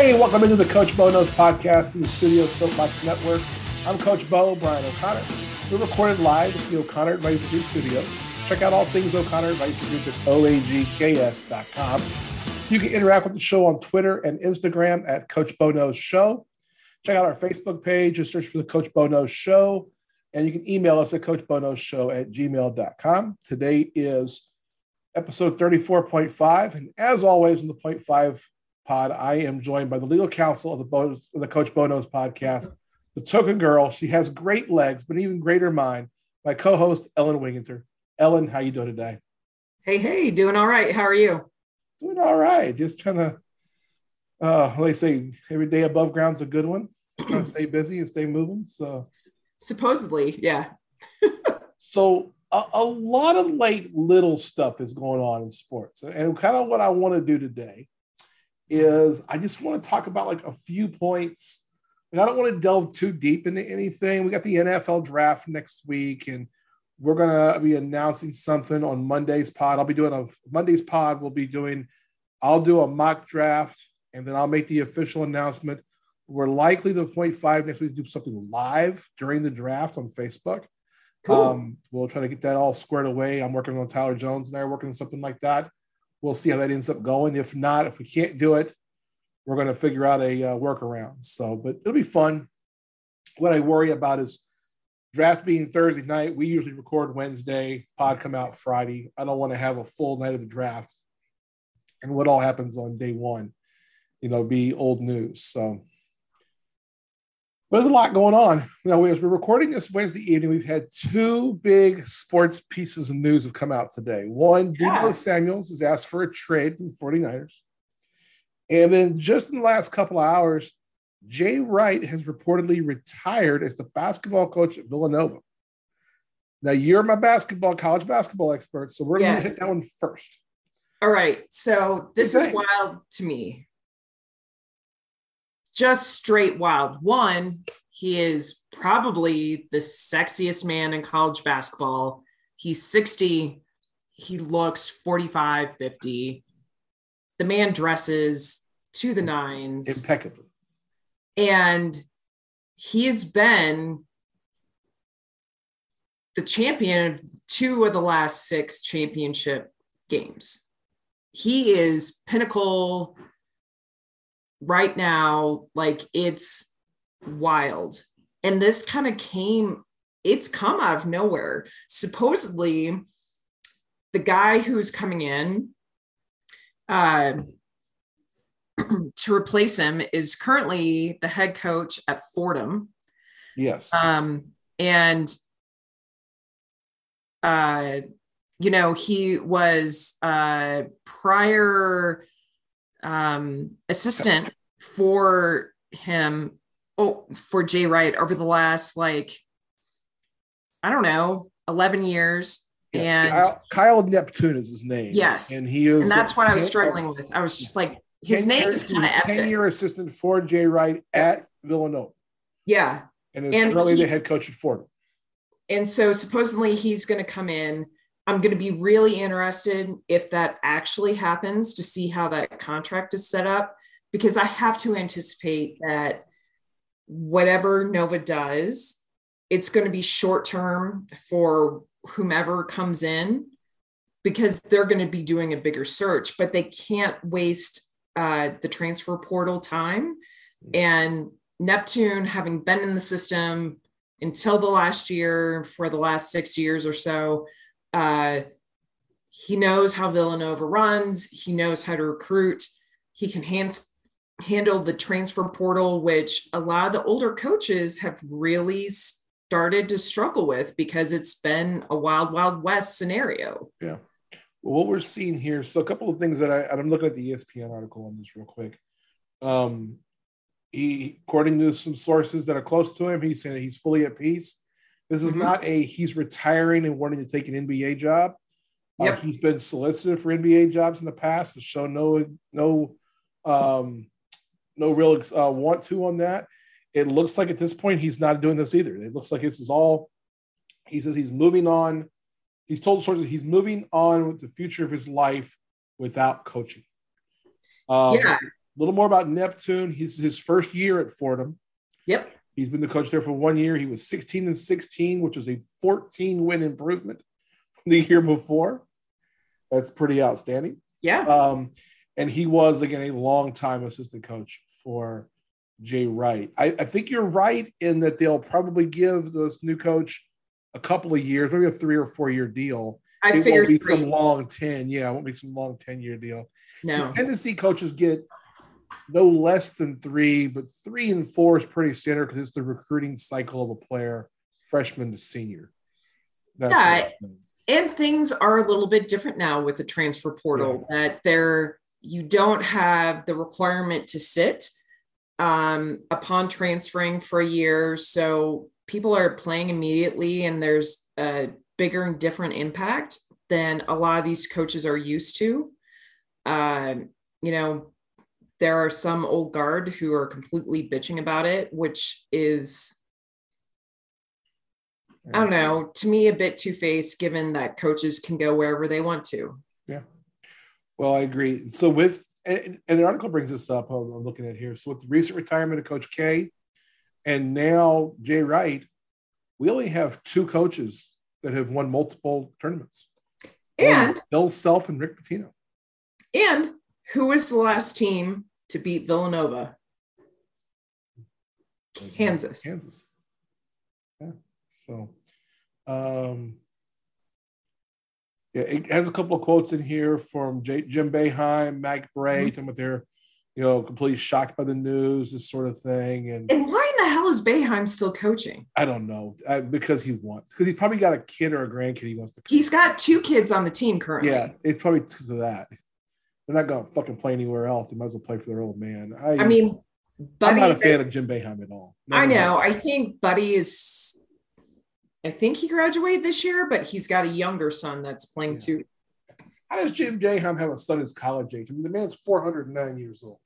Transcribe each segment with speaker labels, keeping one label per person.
Speaker 1: Hey, welcome into the Coach Bo Knows podcast in the studio Soapbox Network. I'm Coach Bo, Brian O'Connor. We're recorded live at the O'Connor Advisory Group studios. Check out all things O'Connor Advisory Group at oagks.com. You can interact with the show on Twitter and Instagram at Coach Bo Knows Show. Check out our Facebook page. Just search for the Coach Bo Knows Show. And you can email us at coachbonowshow at gmail.com. Today is episode 34.5. And as always, in the 0.5 pod, I am joined by the legal counsel of the, Bo- the Coach Bo Knows podcast, the token girl. She has great legs, but even greater mind. My co-host Ellen Winginter. Ellen, how you doing today?
Speaker 2: Hey, hey, doing all right. How are you?
Speaker 1: Doing all right. Just trying to, uh, they say every day above ground's a good one. trying to stay busy and stay moving. So
Speaker 2: supposedly, yeah.
Speaker 1: so a, a, lot of like little stuff is going on in sports, and kind of what I want to do today is I just want to talk about like a few points. And I don't want to delve too deep into anything. We got the NFL draft next week, and we're gonna be announcing something on Monday's pod. I'll be doing a Monday's pod. We'll be doing. I'll do a mock draft, and then I'll make the official announcement. We're likely to point five next week to do something live during the draft on Facebook. Cool. Um, we'll try to get that all squared away. I'm working on Tyler Jones and I are working on something like that we'll see how that ends up going. If not, if we can't do it, we're going to figure out a uh, workaround. So, but it'll be fun. What I worry about is draft being Thursday night. We usually record Wednesday, pod come out Friday. I don't want to have a full night of the draft and what all happens on day one, you know, be old news. So, but there's a lot going on. You know, as we're recording this Wednesday evening, we've had two big sports pieces of news have come out today. One, yeah. Deebo Samuels has asked for a trade from the 49ers. And then just in the last couple of hours, Jay Wright has reportedly retired as the basketball coach at Villanova. Now, you're my basketball, college basketball expert, so we're going to hit that one first.
Speaker 2: All right. So this is wild to me just straight wild. One, he is probably the sexiest man in college basketball. He's 60. He looks 45, 50. The man dresses to the nines
Speaker 1: impeccably.
Speaker 2: And he has been the champion of two of the last six championship games. He is pinnacle right now, like it's wild. And this kind of came, it's come out of nowhere. Supposedly, the guy who's coming in uh, to replace him is currently the head coach at Fordham.
Speaker 1: Yes.
Speaker 2: Um, and uh, you know, he was uh prior um, assistant for him, oh, for Jay Wright over the last like, I don't know, 11 years. Yeah, and
Speaker 1: Kyle, Kyle, Neptune is his name.
Speaker 2: Yes.
Speaker 1: And he is,
Speaker 2: and that's what I was struggling with. I was just like, his name year, is kind of
Speaker 1: 10 year assistant for Jay Wright at Villanova.
Speaker 2: Yeah.
Speaker 1: And is and currently he, the head coach at Fordham.
Speaker 2: And so supposedly he's going to come in I'm going to be really interested if that actually happens to see how that contract is set up because I have to anticipate that whatever Nova does, it's going to be short term for whomever comes in because they're going to be doing a bigger search, but they can't waste uh, the transfer portal time. And Neptune, having been in the system until the last year for the last six years or so, uh, he knows how Villanova runs. He knows how to recruit. He can hand, handle the transfer portal, which a lot of the older coaches have really started to struggle with because it's been a wild, wild west scenario.
Speaker 1: Yeah. Well, what we're seeing here, so a couple of things that I, I'm looking at the ESPN article on this real quick. Um, he, according to some sources that are close to him, he's saying that he's fully at peace. This is mm-hmm. not a he's retiring and wanting to take an NBA job. Uh, yep. Uh, he's been solicited for NBA jobs in the past to show no no um, no real uh, want to on that. It looks like at this point he's not doing this either. It looks like this is all. He says he's moving on. He's told sources he's moving on with the future of his life without coaching.
Speaker 2: Um, yeah, A
Speaker 1: little more about Neptune. He's his first year at Fordham.
Speaker 2: Yep.
Speaker 1: He's been the coach there for one year. He was 16 and 16, which was a 14 win improvement from the year before. That's pretty outstanding.
Speaker 2: Yeah.
Speaker 1: Um, and he was again a long time assistant coach for Jay Wright. I, I, think you're right in that they'll probably give this new coach a couple of years, maybe a three or four year deal.
Speaker 2: I
Speaker 1: it
Speaker 2: figured
Speaker 1: won't be
Speaker 2: three.
Speaker 1: some long 10. Yeah, it won't be some long 10 year deal.
Speaker 2: No.
Speaker 1: You tend to see coaches get no less than three, but three and four is pretty standard because it's the recruiting cycle of a player, freshman to senior. That's
Speaker 2: Yeah, and things are a little bit different now with the transfer portal that there you don't have the requirement to sit um, upon transferring for a year. So people are playing immediately and there's a bigger and different impact than a lot of these coaches are used to. Um, you know there are some old guard who are completely bitching about it which is I don't know, to me, a bit two faced given that coaches can go wherever they want to. Yeah.
Speaker 1: Well, I agree. So with and, and the article brings this up. I'm I'm looking at here. So with the recent retirement of Coach K, and now Jay Wright, we only have two coaches that have won multiple tournaments.
Speaker 2: And,
Speaker 1: Bill Self and Rick Pitino.
Speaker 2: and who was the last team to beat Villanova? Kansas.
Speaker 1: Kansas. Yeah. So, um, yeah, it has a couple of quotes in here from J- Jim Boeheim, Mike Brey,
Speaker 2: Mhm.
Speaker 1: talking about they're, you know, completely shocked by the news, this sort of thing. And
Speaker 2: And why in the hell is Boeheim still coaching?
Speaker 1: I don't know uh, because he wants, because he's probably got a kid or a grandkid he wants to.
Speaker 2: He's got two kids on the team currently.
Speaker 1: yeah, it's probably because of that. They're not going to fucking play anywhere else. They might as well play for their old man. I,
Speaker 2: I mean,
Speaker 1: I'm not a fan of Jim Boeheim at all.
Speaker 2: I know. I think Buddy is, I think he graduated this year, but he's got a younger son that's playing
Speaker 1: Yeah.
Speaker 2: too.
Speaker 1: How does Jim Boeheim have a son who's college age? I mean, the man's 409 years old.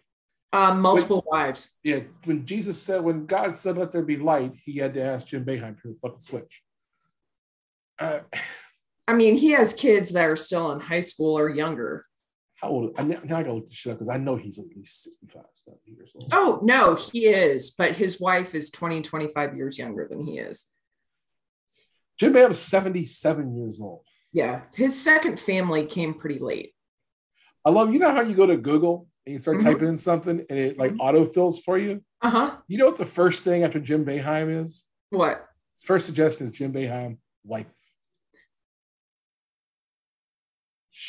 Speaker 2: Um, multiple wives.
Speaker 1: Yeah, when Jesus said, when God said, "Let there be light," he had to ask Jim Boeheim to fucking switch. Uh,
Speaker 2: I mean, he has kids that are still in high school or younger.
Speaker 1: How old? I, now I gotta look this up because I know he's at least 65, 70 years old.
Speaker 2: Oh, no, he is, but his wife is 20, 25 years younger than he is.
Speaker 1: Jim Boeheim's 77 years old.
Speaker 2: Yeah, his second family came pretty late.
Speaker 1: I love. You know how you go to Google and you start
Speaker 2: Mhm.
Speaker 1: typing in something and it like autofills for you.
Speaker 2: Uh huh.
Speaker 1: You know what the first thing after Jim Boeheim is?
Speaker 2: What?
Speaker 1: His first suggestion is Jim Boeheim wife.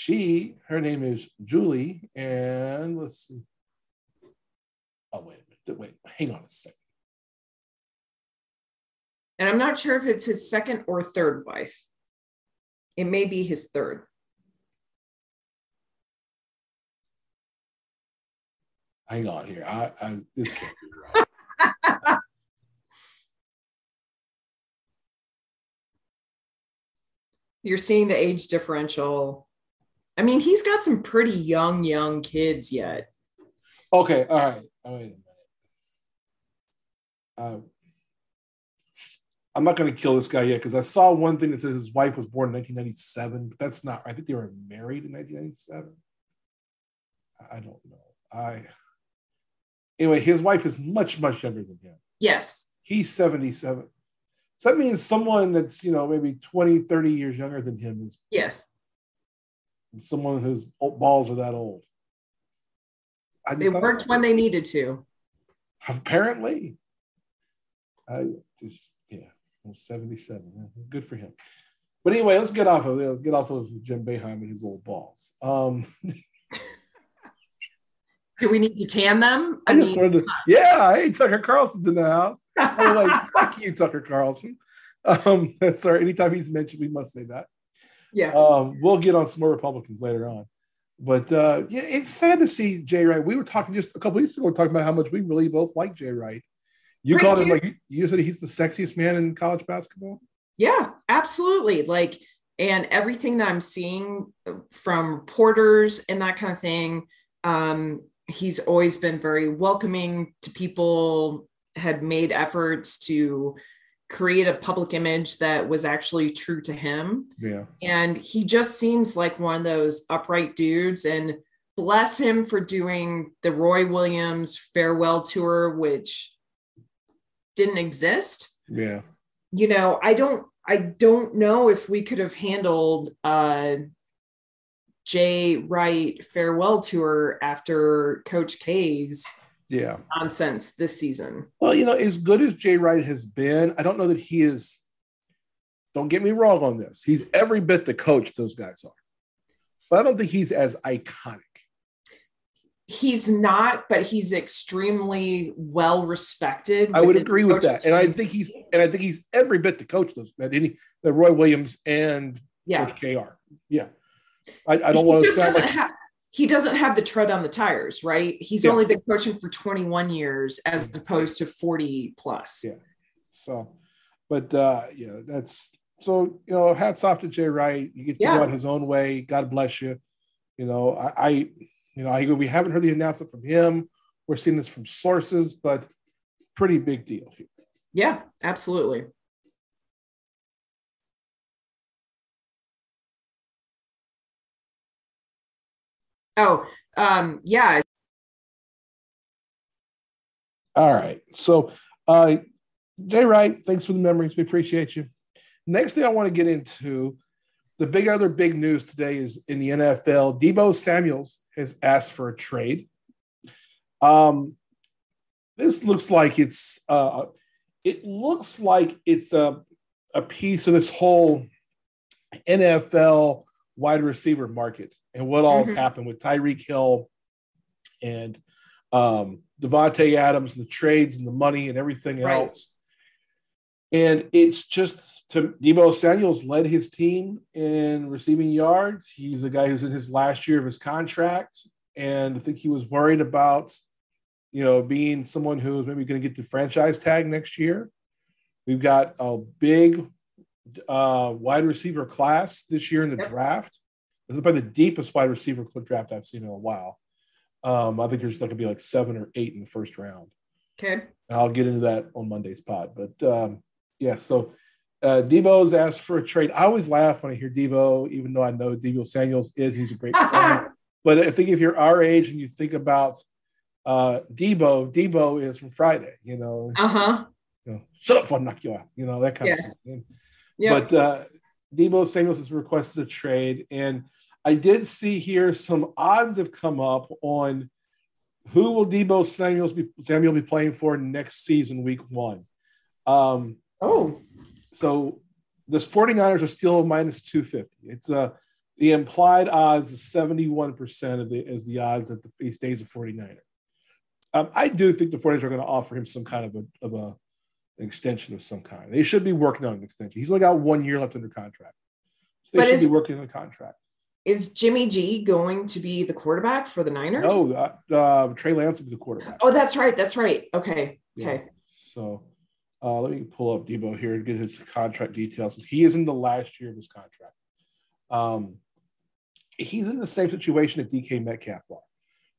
Speaker 1: She, her name is Julie, and let's see. Oh wait a minute. Wait, hang on a second.
Speaker 2: And I'm not sure if it's his second or third wife. It may be his third.
Speaker 1: Hang on here. I, I this can't be right.
Speaker 2: You're seeing the age differential. I mean, he's got some pretty young, young kids yet.
Speaker 1: Okay, all right. Oh, wait a minute. Uh, I'm not going to kill this guy yet because I saw one thing that said his wife was born in 1997, but that's not. I think they were married in 1997. I I don't know. I anyway, his wife is much much younger than him.
Speaker 2: Yes.
Speaker 1: He's 77. So that means someone that's you know maybe 20, 30 years younger than him is
Speaker 2: Yes.
Speaker 1: Someone whose balls are that old. I
Speaker 2: They worked when they needed to.
Speaker 1: apparently. I just yeah, well, 77. Good for him. But anyway, let's get off of let's get off of Jim Boeheim and his old balls. Um,
Speaker 2: Do we need to tan them? I
Speaker 1: I
Speaker 2: mean,
Speaker 1: to, yeah, hey, Tucker Carlson's in the house. I'm like, fuck you, Tucker Carlson. Um, sorry, anytime he's mentioned, we must say that.
Speaker 2: Yeah.
Speaker 1: Um, we'll get on some more Republicans later on. But uh, yeah, it's sad to see Jay Wright. We were talking just a couple weeks ago, talking about how much we really both like Jay Wright. You called him like you- you said he's the sexiest man in college basketball.
Speaker 2: Yeah, absolutely. Like, and everything that I'm seeing from reporters and that kind of thing, um, he's always been very welcoming to people, had made efforts to create a public image that was actually true to him.
Speaker 1: Yeah,
Speaker 2: And he just seems like one of those upright dudes. And bless him for doing the Roy Williams farewell tour, which didn't exist.
Speaker 1: Yeah.
Speaker 2: You know, I don't I don't know if we could have handled uh Jay Wright farewell tour after Coach K's
Speaker 1: yeah
Speaker 2: nonsense this season.
Speaker 1: Well, you know, as good as Jay Wright has been, I don't know that he is. Don't get me wrong on this. He's every bit the coach those guys are, but I don't think he's as iconic.
Speaker 2: He's not, but he's extremely well respected.
Speaker 1: I would agree with that, and I think he's and I think he's every bit the coach those that any that Roy Williams and
Speaker 2: yeah.
Speaker 1: Coach Kr. Yeah, I, I don't want to sound like
Speaker 2: have, he doesn't have the tread on the tires, right? He's
Speaker 1: Yeah.
Speaker 2: only been coaching for 21 years as opposed to 40 plus.
Speaker 1: Yeah. so, but uh, yeah, that's so you know, hats off to Jay Wright. You get to
Speaker 2: Yeah.
Speaker 1: go out his own way. God bless you. You know, I, I you know, I we haven't heard the announcement from him. We're seeing this from sources, but pretty big deal here.
Speaker 2: Yeah, absolutely. Oh, um, yeah.
Speaker 1: All right. So, uh, Jay Wright, thanks for the memories. We appreciate you. Next thing I want to get into the big other big news today is in the NFL. Deebo Samuels has asked for a trade. Um, this looks like it's uh, it looks like it's a a piece of this whole NFL wide receiver market and what all's
Speaker 2: Mhm.
Speaker 1: happened with Tyreek Hill and um, Davante Adams and the trades and the money and everything
Speaker 2: Right.
Speaker 1: else. And it's just to Deebo Samuels led his team in receiving yards. He's a guy who's in his last year of his contract. And I think he was worried about, you know, being someone who is maybe going to get the franchise tag next year. We've got a big uh, wide receiver class this year in the
Speaker 2: Yep.
Speaker 1: draft. This is probably the deepest wide receiver draft I've seen in a while. Um, I think there's going to be like seven or eight in the first round.
Speaker 2: Okay.
Speaker 1: And I'll get into that on Monday's pod. But um, yeah, so uh, Deebo's asked for a trade. I always laugh when I hear Deebo, even though I know Deebo Samuels is. He's a great player. But I think if you're our age and you think about uh, Deebo, Deebo is from Friday. You know,
Speaker 2: Uh huh.
Speaker 1: you know, shut up, before I knock you out. You know that kind
Speaker 2: Yes.
Speaker 1: of thing.
Speaker 2: Yeah.
Speaker 1: But uh, Deebo Samuels has requested a trade, and I did see here some odds have come up on who will Deebo Samuels be Samuel be playing for next season, week one. Um,
Speaker 2: oh,
Speaker 1: so the 49ers are still minus 250. It's uh the implied odds is 71% of the is the odds that the he stays a 49er. Um, I do think the 49ers are going to offer him some kind of a of a extension of some kind. They should be working on an extension. He's only got one year left under contract. So they
Speaker 2: But
Speaker 1: should
Speaker 2: is-
Speaker 1: be working on a contract.
Speaker 2: is Jimmy G going to be the quarterback for the Niners?
Speaker 1: No, uh, uh, Trey Lance will be the quarterback.
Speaker 2: Oh, that's right. That's right. Okay.
Speaker 1: Yeah.
Speaker 2: Okay.
Speaker 1: So uh, let me pull up Deebo here and get his contract details. He is in the last year of his contract. Um, he's in the same situation that DK Metcalf are.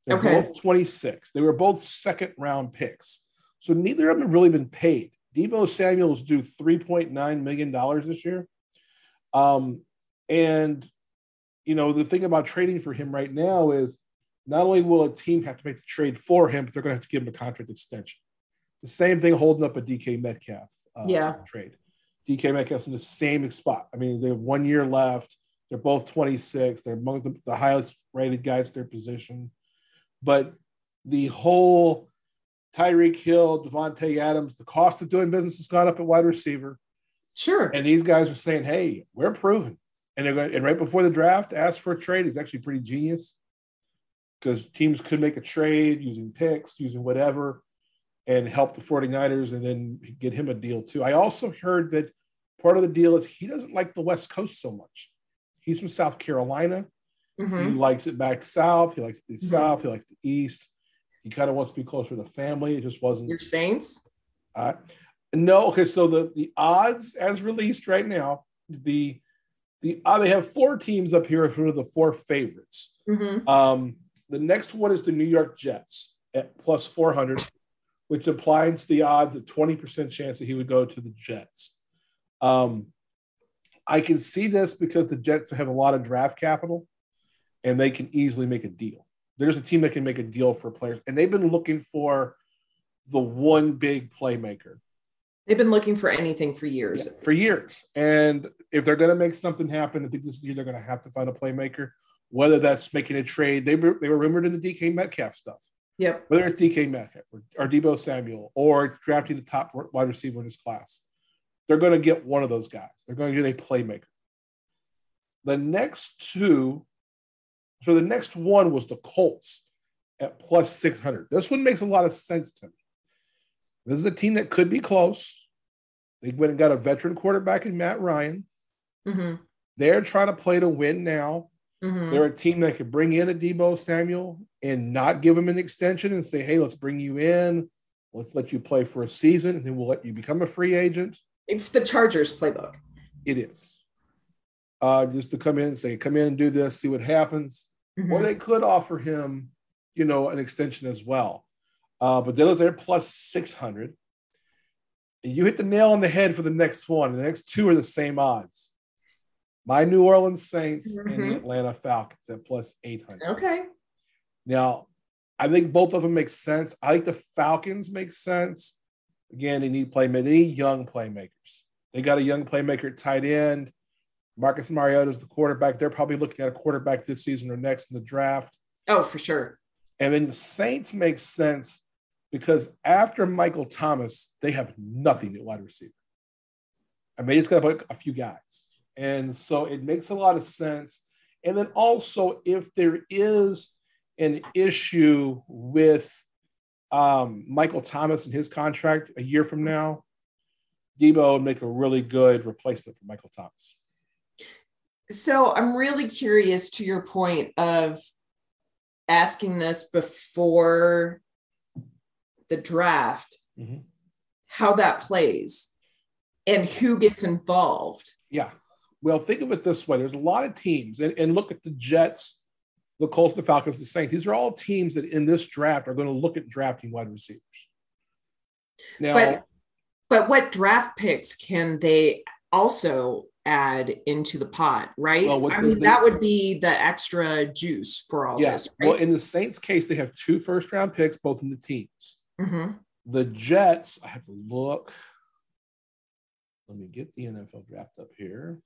Speaker 1: They're
Speaker 2: Okay.
Speaker 1: both 26. They were both second round picks. So neither of them have really been paid. Deebo Samuel's due $3.9 million this year. Um, and, you know, the thing about trading for him right now is not only will a team have to make the trade for him, but they're going to have to give him a contract extension. The same thing holding up a DK Metcalf uh,
Speaker 2: Yeah.
Speaker 1: trade. DK Metcalf's in the same spot. I mean, they have one year left. They're both 26. They're among the, the highest rated guys at their position. But the whole Tyreek Hill, Davante Adams, the cost of doing business has gone up at wide receiver.
Speaker 2: Sure.
Speaker 1: And these guys are saying, hey, we're proven. And they're going and right before the draft, ask for a trade is actually pretty genius because teams could make a trade using picks, using whatever, and help the 49ers and then get him a deal too. I also heard that part of the deal is he doesn't like the West Coast so much. He's from South Carolina.
Speaker 2: Mhm.
Speaker 1: He likes it back south. He likes the
Speaker 2: Mhm.
Speaker 1: south. He likes the east. He kind of wants to be closer to family. It just wasn't.
Speaker 2: Your Saints.
Speaker 1: Uh, no, okay. So the the odds as released right now, the the uh, they have four teams up here who are the four favorites.
Speaker 2: Mhm.
Speaker 1: Um, the next one is the New York Jets at plus four hundred, which applies the odds at twenty percent chance that he would go to the Jets. Um, I can see this because the Jets have a lot of draft capital, and they can easily make a deal. There's a team that can make a deal for players, and they've been looking for the one big playmaker.
Speaker 2: They've been looking for anything for years.
Speaker 1: Yeah, for years. And if they're going to make something happen, I think this year they're going to have to find a playmaker, whether that's making a trade. They were, they were rumored in the DK Metcalf stuff.
Speaker 2: Yep.
Speaker 1: Whether it's DK Metcalf or, or Deebo Samuel or drafting the top wide receiver in his class, they're going to get one of those guys. They're going to get a playmaker. The next two, so the next one was the Colts at plus 600. This one makes a lot of sense to me. This is a team that could be close. They went and got a veteran quarterback in Matt Ryan.
Speaker 2: Mm-hmm.
Speaker 1: They're trying to play to win now.
Speaker 2: Mm-hmm.
Speaker 1: They're a team that could bring in a Deebo Samuel and not give him an extension and say, hey, let's bring you in. Let's let you play for a season and then we'll let you become a free agent.
Speaker 2: It's the Chargers playbook.
Speaker 1: It is. Uh, just to come in and say, come in and do this, see what happens.
Speaker 2: Mhm.
Speaker 1: Or they could offer him, you know, an extension as well. Uh, but they're, they're plus 600. And you hit the nail on the head for the next one. The next two are the same odds. My New Orleans Saints and the
Speaker 2: Mhm.
Speaker 1: Atlanta Falcons at plus 800.
Speaker 2: Okay.
Speaker 1: Now, I think both of them make sense. I think the Falcons make sense. Again, they need playmakers. They need young playmakers. They got a young playmaker tight end. Marcus Mariota is the quarterback. They're probably looking at a quarterback this season or next in the draft.
Speaker 2: Oh, for sure.
Speaker 1: And then the Saints make sense because after Michael Thomas, they have nothing at wide receiver. I mean, it's got to put a few guys. And so it makes a lot of sense. And then also, if there is an issue with um, Michael Thomas and his contract a year from now, Deebo would make a really good replacement for Michael Thomas.
Speaker 2: So I'm really curious to your point of asking this before the draft,
Speaker 1: Mhm.
Speaker 2: how that plays and who gets involved.
Speaker 1: Yeah. Well, think of it this way: there's a lot of teams, and, and look at the Jets, the Colts, the Falcons, the Saints. These are all teams that in this draft are going to look at drafting wide receivers. Now,
Speaker 2: But but what draft picks can they also add into the pot, right?
Speaker 1: Well,
Speaker 2: I mean,
Speaker 1: the-
Speaker 2: that would be the extra juice for all
Speaker 1: yes.
Speaker 2: this, right?
Speaker 1: Well, in the Saints' case, they have two first round picks, both in the teams.
Speaker 2: Mhm.
Speaker 1: The Jets, I have to look. Let me get the NFL draft up here.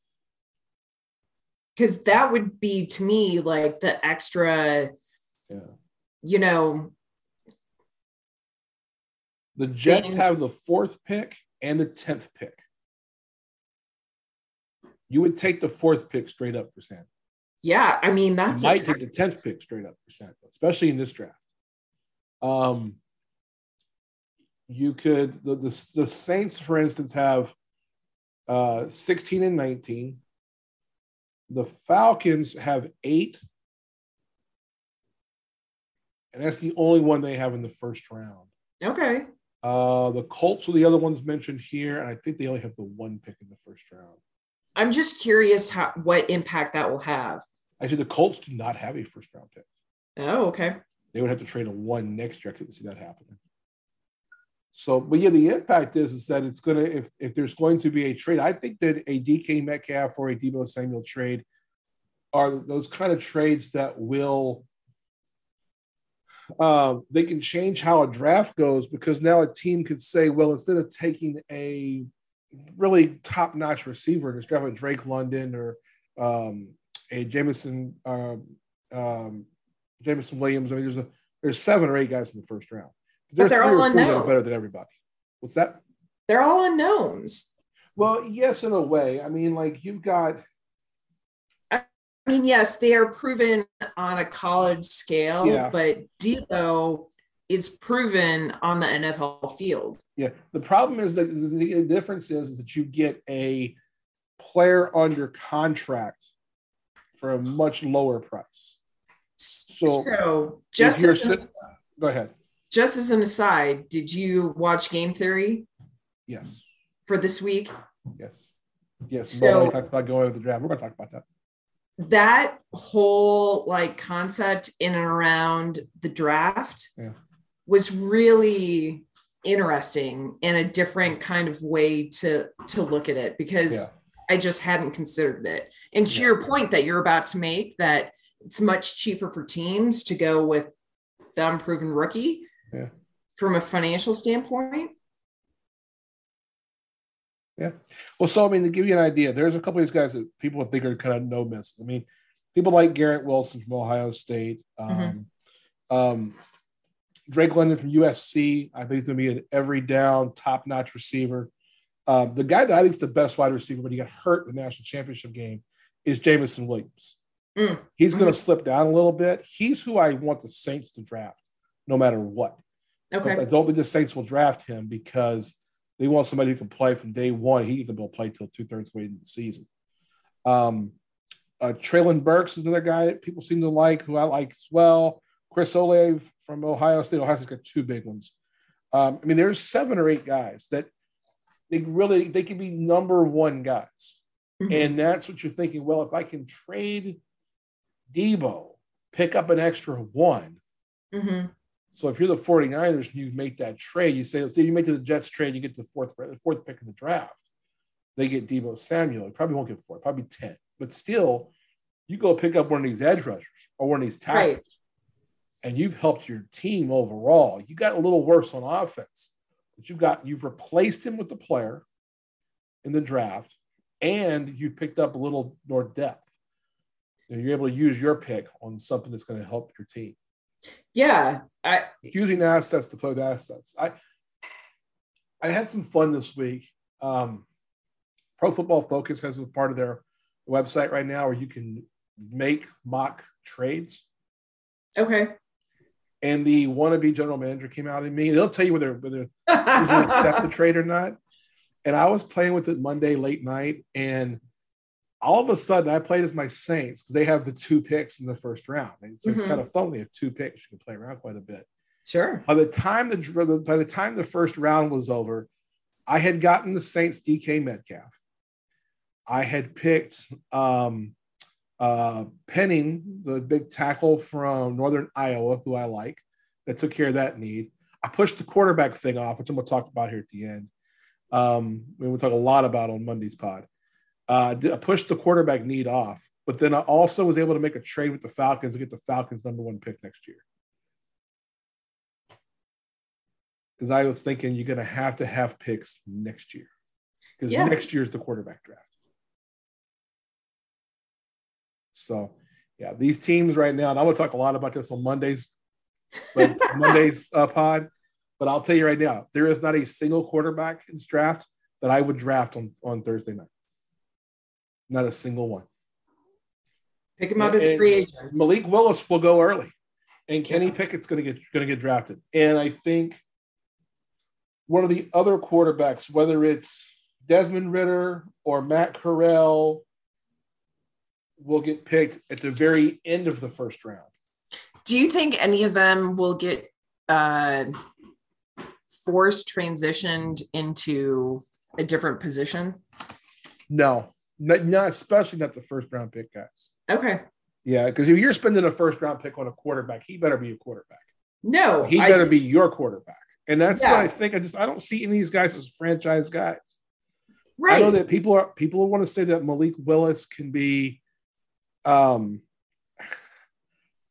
Speaker 2: Because that would be to me like the extra,
Speaker 1: Yeah.
Speaker 2: you know,
Speaker 1: The Jets
Speaker 2: Then-
Speaker 1: have the fourth pick and the 10th pick. You would take the fourth pick straight up for Sam.
Speaker 2: yeah. I mean,
Speaker 1: You
Speaker 2: that's
Speaker 1: might
Speaker 2: a,
Speaker 1: take the 10th pick straight up for Sam, especially in this draft. Um, you could, the, the, the Saints, for instance, have uh, 16 and 19. The Falcons have eight. And that's the only one they have in the first round.
Speaker 2: okay.
Speaker 1: Uh, the Colts are the other ones mentioned here, and I think they only have the one pick in the first round.
Speaker 2: I'm just curious how what impact that will have.
Speaker 1: Actually, the Colts do not have a first round pick.
Speaker 2: Oh, okay.
Speaker 1: They would have to trade a one next year. I couldn't see that happening. So, but yeah, the impact is, is that it's gonna if, if there's going to be a trade, I think that a DK Metcalf or a Deebo Samuel trade are those kind of trades that will um, they can change how a draft goes because now a team could say, well, instead of taking a really top-notch receiver, just draft a Drake London or um, a Jameson um, um, Jameson Williams. I mean, there's a there's seven or eight guys in the first round. There's
Speaker 2: they're all
Speaker 1: or four that are
Speaker 2: unknown.
Speaker 1: better than everybody. What's that?
Speaker 2: They're all unknowns.
Speaker 1: Well, yes, in a way. I mean, like you've got
Speaker 2: I mean, yes, they are proven on a college scale,
Speaker 1: Yeah.
Speaker 2: but Deebo is proven on the NFL field.
Speaker 1: Yeah, the problem is that the, difference is, is that you get a player under contract for a much lower price.
Speaker 2: So,
Speaker 1: So,
Speaker 2: just as, an,
Speaker 1: go ahead.
Speaker 2: just as an aside, did you watch Game Theory
Speaker 1: Yes,
Speaker 2: for this week?
Speaker 1: yes, yes.
Speaker 2: So-
Speaker 1: we talked about going with the draft. We're going to talk about that.
Speaker 2: That whole like concept in and around the draft
Speaker 1: Yeah.
Speaker 2: Was really interesting and a different kind of way to to look at it because
Speaker 1: Yeah.
Speaker 2: I just hadn't considered it. And to
Speaker 1: Yeah.
Speaker 2: your point that you're about to make, that it's much cheaper for teams to go with the unproven rookie
Speaker 1: Yeah.
Speaker 2: from a financial standpoint.
Speaker 1: Yeah. Well, so I mean, to give you an idea, there's a couple of these guys that people think are kind of no miss. I mean, people like Garrett Wilson from Ohio State, um, um, Drake London from USC. I think he's going to be an every down, top notch receiver. Um, the guy that I think is the best wide receiver when he got hurt in the national championship game is Jameson Williams.
Speaker 2: Mm.
Speaker 1: He's going to slip down a little bit. He's who I want the Saints to draft, no matter what.
Speaker 2: Okay.
Speaker 1: But I don't think the Saints will draft him because they want somebody who can play from day one. He can be play till two thirds way into the season. Um, uh, Treylon Burks is another guy that people seem to like, who I like as well. Chris Olave from Ohio State. Ohio State's got two big ones. Um, I mean, there's seven or eight guys that they really they can be number one guys,
Speaker 2: Mhm.
Speaker 1: and that's what you're thinking. Well, if I can trade Deebo, pick up an extra one,
Speaker 2: Mhm.
Speaker 1: so if you're the 49ers and you make that trade, you say, let's say you make the Jets trade, you get the fourth the fourth pick in the draft. They get Deebo Samuel. You probably won't get four, probably 10. But still, you go pick up one of these edge rushers or one of these tackles,
Speaker 2: Right.
Speaker 1: And you've helped your team overall. You got a little worse on offense, but you've got you've replaced him with the player in the draft, and you picked up a little more depth. And you're able to use your pick on something that's going to help your team
Speaker 2: Yeah. I
Speaker 1: using assets to play with assets. I I had some fun this week. Um, Pro Football Focus has a part of their website right now where you can make mock trades.
Speaker 2: okay.
Speaker 1: And the wannabe general manager came out in me, and it'll tell you whether whether you accept the trade or not. And I was playing with it Monday late night, and all of a sudden I played as my Saints because they have the two picks in the first round. And so
Speaker 2: Mhm.
Speaker 1: it's kind of fun. They have two picks. You can play around quite a bit.
Speaker 2: sure.
Speaker 1: By the time the by the time the first round was over, I had gotten the Saints DK Metcalf. I had picked um, uh, Penning, the big tackle from Northern Iowa, who I like, that took care of that need. I pushed the quarterback thing off, which I'm going to talk about here at the end. Um, we will talk a lot about on Monday's pod. Uh, I pushed the quarterback need off, but then I also was able to make a trade with the Falcons and get the Falcons number one pick next year. because I was thinking you're going to have to have picks next year because
Speaker 2: Yeah.
Speaker 1: next year's the quarterback draft. So, yeah, these teams right now, and I'm going to talk a lot about this on Mondays, but Monday's uh, pod. But I'll tell you right now, there is not a single quarterback in this draft that I would draft on, on Thursday night. Not a single one.
Speaker 2: Pick him up as
Speaker 1: And
Speaker 2: free agents.
Speaker 1: Malik Willis will go early, and Kenny Pickett's going to get going to get drafted. And I think one of the other quarterbacks, whether it's Desmond Ridder or Matt Corral, will get picked at the very end of the first round.
Speaker 2: Do you think any of them will get uh, forced transitioned into a different position?
Speaker 1: No, not, not especially not the first round pick guys.
Speaker 2: Okay.
Speaker 1: Yeah, because if you're spending a first round pick on a quarterback, he better be a quarterback.
Speaker 2: No,
Speaker 1: He
Speaker 2: I-
Speaker 1: better be your quarterback. And that's what I think. I just I don't see any of these guys as franchise guys.
Speaker 2: right.
Speaker 1: I know that people are people want to say that Malik Willis can be. Um,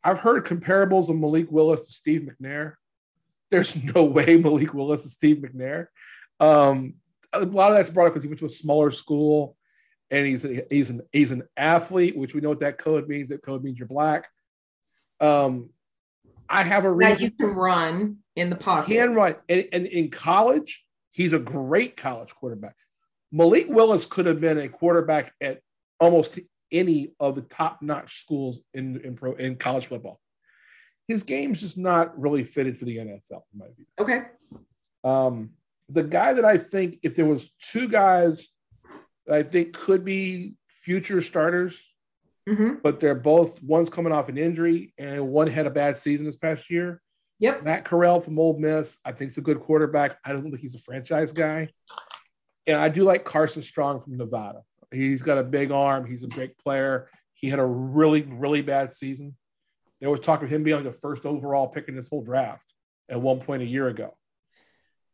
Speaker 1: I've heard comparables of Malik Willis to Steve McNair. There's no way Malik Willis is Steve McNair. Um, a lot of that's brought up because he went to a smaller school, and he's a, he's an he's an athlete, which we know what that code means. That code means you're black. Um, I have a
Speaker 2: that
Speaker 1: reason
Speaker 2: you can run in the pocket.
Speaker 1: can run. And, and in college, he's a great college quarterback. Malik Willis could have been a quarterback at almost any of the top-notch schools in in, pro, in college football. His game's just not really fitted for the NFL, in my view.
Speaker 2: okay.
Speaker 1: Um, the guy that I think, if there was two guys that I think could be future starters,
Speaker 2: hmm
Speaker 1: but they're both one's coming off an injury and one had a bad season this past year.
Speaker 2: Yep.
Speaker 1: Matt Corral from Ole Miss, I think is a good quarterback. I don't think he's a franchise guy. And I do like Carson Strong from Nevada. He's got a big arm. He's a great player. He had a really, really bad season. There was talk of him being like the first overall pick in this whole draft at one point a year ago.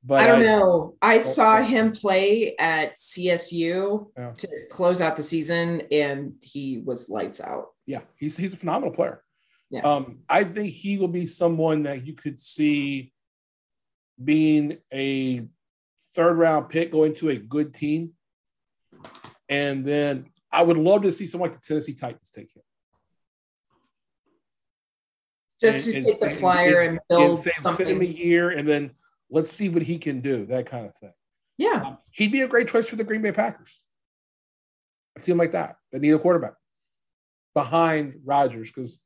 Speaker 1: But
Speaker 2: I don't know. I saw him play at CSU
Speaker 1: Yeah.
Speaker 2: to close out the season, and he was lights out.
Speaker 1: Yeah, he's he's a phenomenal player.
Speaker 2: Yeah.
Speaker 1: Um, I think he will be someone that you could see being a third round pick going to a good team. And then I would love to see someone like the Tennessee Titans take him.
Speaker 2: Just
Speaker 1: And-
Speaker 2: to take the flyer
Speaker 1: and
Speaker 2: build
Speaker 1: and say, send him a
Speaker 2: something.
Speaker 1: year and then let's see what he can do, that kind of thing.
Speaker 2: Yeah.
Speaker 1: Um, he'd be a great choice for the Green Bay Packers. A team like that that need a quarterback behind Rodgers because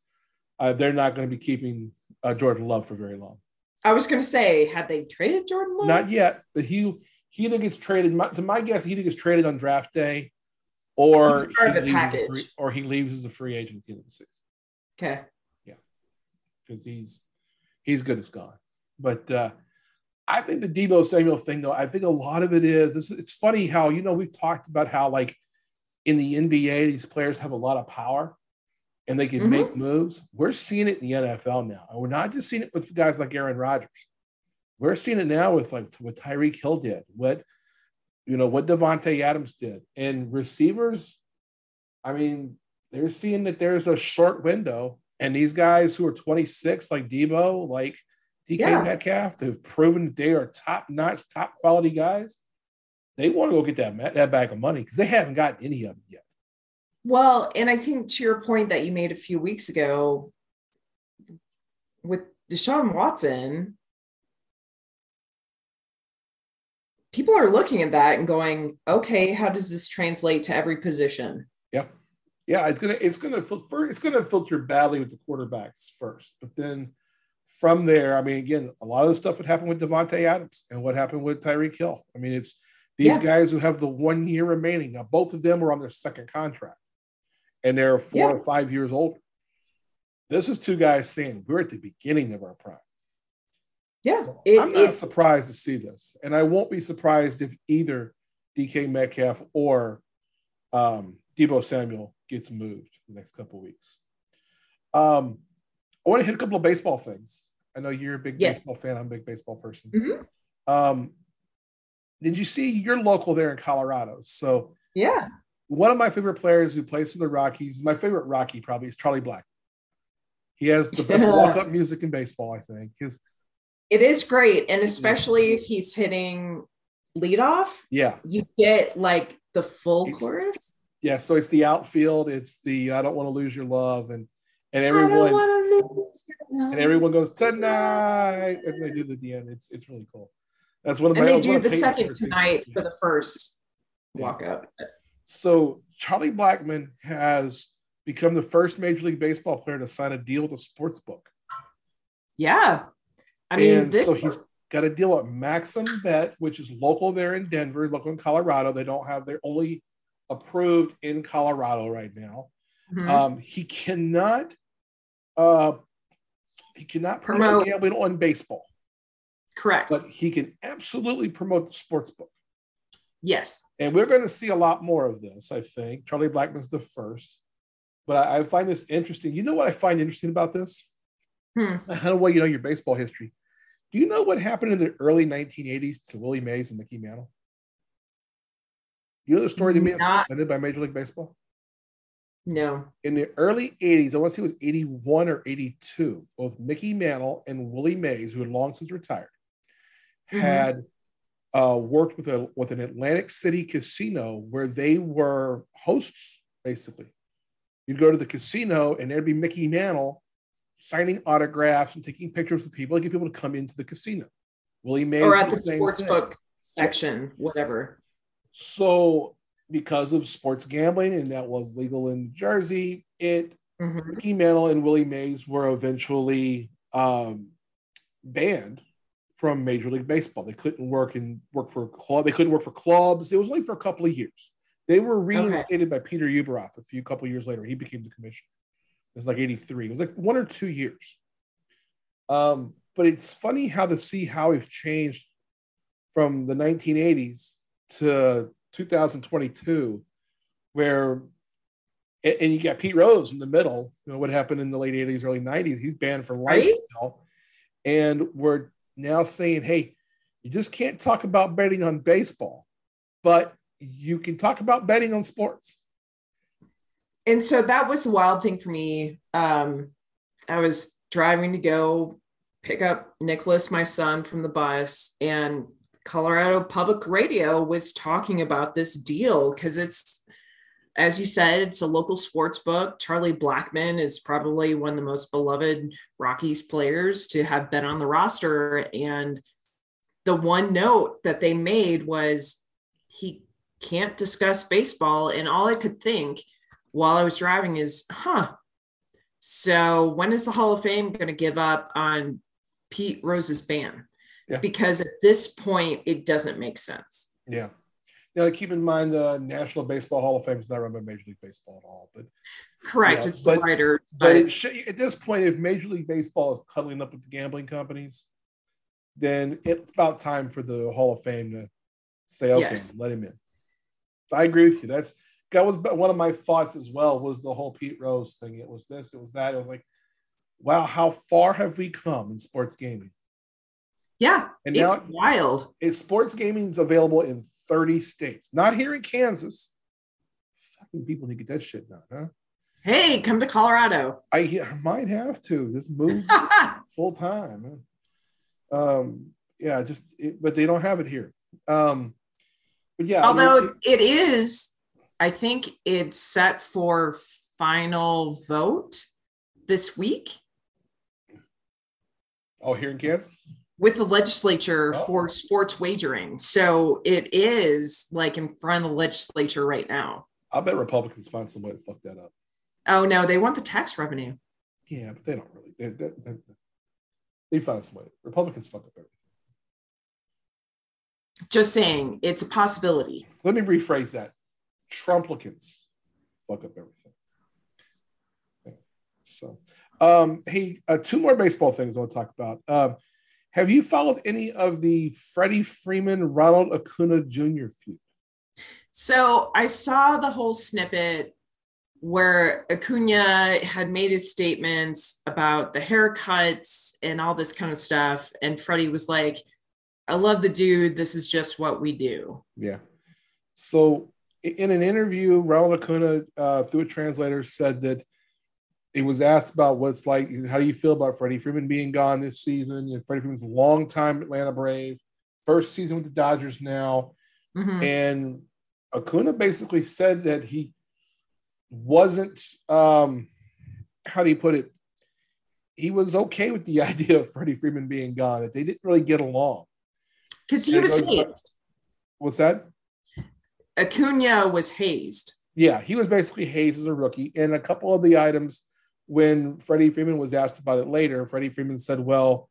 Speaker 1: uh, they're not going to be keeping uh, Jordan Love for very long.
Speaker 2: I was going to say, had they traded Jordan Love?
Speaker 1: Not yet, but he he either gets traded. My, to my guess, he either gets traded on draft day, or
Speaker 2: He's part of
Speaker 1: he leaves as a free, or he leaves as a free agent at the end of the season
Speaker 2: Okay.
Speaker 1: Yeah, because he's he's good as gone. But uh, I think the Deebo Samuel thing, though, I think a lot of it is it's, it's funny how you know we've talked about how like in the NBA these players have a lot of power and they can
Speaker 2: Mhm.
Speaker 1: make moves. We're seeing it in the NFL now, and we're not just seeing it with guys like Aaron Rodgers. We're seeing it now with like what Tyreek Hill did, what you know what Davante Adams did, and receivers. I mean, they're seeing that there's a short window, and these guys who are 26, like Deebo, like DK
Speaker 2: Yeah.
Speaker 1: Metcalf, they've proven that they are top notch, top quality guys. They want to go get that that bag of money because they haven't gotten any of it yet.
Speaker 2: Well, and I think to your point that you made a few weeks ago with Deshaun Watson, people are looking at that and going, okay, how does this translate to every position?
Speaker 1: Yeah, yeah, it's gonna it's gonna it's gonna filter badly with the quarterbacks first, but then from there, I mean, again, a lot of the stuff that happened with Davante Adams and what happened with Tyreek Hill. I mean, it's these
Speaker 2: Yeah.
Speaker 1: guys who have the one year remaining. Now, both of them are on their second contract, and they're four
Speaker 2: Yeah.
Speaker 1: or five years older. This is two guys saying we're at the beginning of our prime.
Speaker 2: Yeah. It-
Speaker 1: I'm not
Speaker 2: it-
Speaker 1: surprised to see this, and I won't be surprised if either DK Metcalf or um, Deebo Samuel gets moved the next couple of weeks. Um, I want to hit a couple of baseball things. I know you're a big
Speaker 2: Yes.
Speaker 1: baseball fan. I'm a big baseball person.
Speaker 2: Mhm.
Speaker 1: Um, did you see you're local there in Colorado? So
Speaker 2: yeah.
Speaker 1: one of my favorite players who plays for the Rockies, my favorite Rocky probably is Charlie Black. He has the best walk-up music in baseball, I think. His
Speaker 2: It is great. And especially if he's hitting leadoff,
Speaker 1: yeah,
Speaker 2: you get like the full
Speaker 1: It's-
Speaker 2: chorus.
Speaker 1: yeah. So it's the outfield. It's the I don't want to lose your love, and and everyone
Speaker 2: lose. your love.
Speaker 1: and everyone goes tonight, and they do the, the end. It's it's really cool. That's one of my.
Speaker 2: and they do the second tonight for the first
Speaker 1: Yeah.
Speaker 2: walk up.
Speaker 1: So Charlie Blackmon has become the first Major League Baseball player to sign a deal with a sports book.
Speaker 2: Yeah. I mean,
Speaker 1: and
Speaker 2: this
Speaker 1: so he's got a deal at Maxim Bet, which is local there in Denver, local in Colorado. They don't have they're only approved in Colorado right now.
Speaker 2: Mhm.
Speaker 1: Um, he cannot uh he cannot promote,
Speaker 2: Promote.
Speaker 1: gambling on baseball,
Speaker 2: correct.
Speaker 1: but he can absolutely promote the sports book.
Speaker 2: yes.
Speaker 1: And we're going to see a lot more of this, I think. Charlie Blackmon's the first. But I, I find this interesting. You know what I find interesting about this?
Speaker 2: Hmm.
Speaker 1: I don't know what you know your baseball history. Do you know what happened in the early 1980s to Willie Mays and Mickey Mantle? You know the story they made
Speaker 2: Not-
Speaker 1: suspended by Major League Baseball?
Speaker 2: No.
Speaker 1: In the early 80s, I want to say it was 81 or 82, both Mickey Mantle and Willie Mays, who had long since retired,
Speaker 2: Mhm.
Speaker 1: had uh, worked with a with an Atlantic City casino where they were hosts, basically. You'd go to the casino and there'd be Mickey Mantle signing autographs and taking pictures with people to get people to come into the casino. Willie Mays
Speaker 2: Or at the
Speaker 1: same
Speaker 2: sports book section, whatever.
Speaker 1: So because of sports gambling, and that was legal in New Jersey, it
Speaker 2: Mhm.
Speaker 1: Mickey Mantle and Willie Mays were eventually um, banned from Major League Baseball. They couldn't work and work for club. They couldn't work for clubs. It was only for a couple of years. They were reinstated by Peter Ueberroth a few couple years later. He became the commissioner. It was like 83. It was like one or two years. Um, but it's funny how to see how we've changed from the 1980s to 2022, where and you got Pete Rose in the middle. You know what happened in the late 80s, early 90s. He's banned for life
Speaker 2: Right?
Speaker 1: now. And we're now saying, hey, you just can't talk about betting on baseball, but you can talk about betting on sports.
Speaker 2: And so that was the wild thing for me. Um, I was driving to go pick up Nicholas, my son, from the bus, and Colorado Public Radio was talking about this deal because it's, as you said, it's a local sports book. Charlie Blackmon is probably one of the most beloved Rockies players to have been on the roster. And the one note that they made was he can't discuss baseball. And all I could think while I was driving is, huh, so when is the Hall of Fame going to give up on Pete Rose's ban? Yeah. Because at this point, it doesn't make sense.
Speaker 1: Yeah. Now, keep in mind, the National Baseball Hall of Fame is not run by Major League Baseball at all. But
Speaker 2: correct, yeah, it's but, the writers.
Speaker 1: But, but it should, at this point, if Major League Baseball is cuddling up with the gambling companies, then it's about time for the Hall of Fame to say, "Okay, yes. let him in." I agree with you. That's that was one of my thoughts as well. Was the whole Pete Rose thing? It was this. It was that. It was like, wow, how far have we come in sports gaming?
Speaker 2: Yeah, and it's now wild.
Speaker 1: It's sports gaming is available in 30 states, not here in Kansas. Fucking people need to get that shit done, huh?
Speaker 2: Hey, come to Colorado.
Speaker 1: I, I might have to just move full time. Um, yeah, just it, but they don't have it here. Um, but yeah,
Speaker 2: although I mean, it is, I think it's set for final vote this week.
Speaker 1: Oh, here in Kansas?
Speaker 2: With the legislature oh. for sports wagering. So it is like in front of the legislature right now.
Speaker 1: I bet Republicans find some way to fuck that up.
Speaker 2: Oh, no, they want the tax revenue.
Speaker 1: Yeah, but they don't really. They, they, they, they find some way. Republicans fuck up everything.
Speaker 2: Just saying, it's a possibility.
Speaker 1: Let me rephrase that. Trumplicans fuck up everything. So, um, hey, uh, two more baseball things I want to talk about. Um, have you followed any of the Freddie Freeman, Ronald Acuna Jr. feud?
Speaker 2: So I saw the whole snippet where Acuna had made his statements about the haircuts and all this kind of stuff. And Freddie was like, I love the dude. This is just what we do.
Speaker 1: Yeah. So in an interview, Ronald Acuna, uh, through a translator, said that he was asked about what's like, how do you feel about Freddie Freeman being gone this season? You know, Freddie Freeman's a long time Atlanta Brave, first season with the Dodgers now. Mm-hmm. And Acuna basically said that he wasn't, um, how do you put it? He was okay with the idea of Freddie Freeman being gone, that they didn't really get along.
Speaker 2: Because he and was.
Speaker 1: What's that?
Speaker 2: Acuna was hazed.
Speaker 1: Yeah, he was basically hazed as a rookie. And a couple of the items when Freddie Freeman was asked about it later, Freddie Freeman said, Well,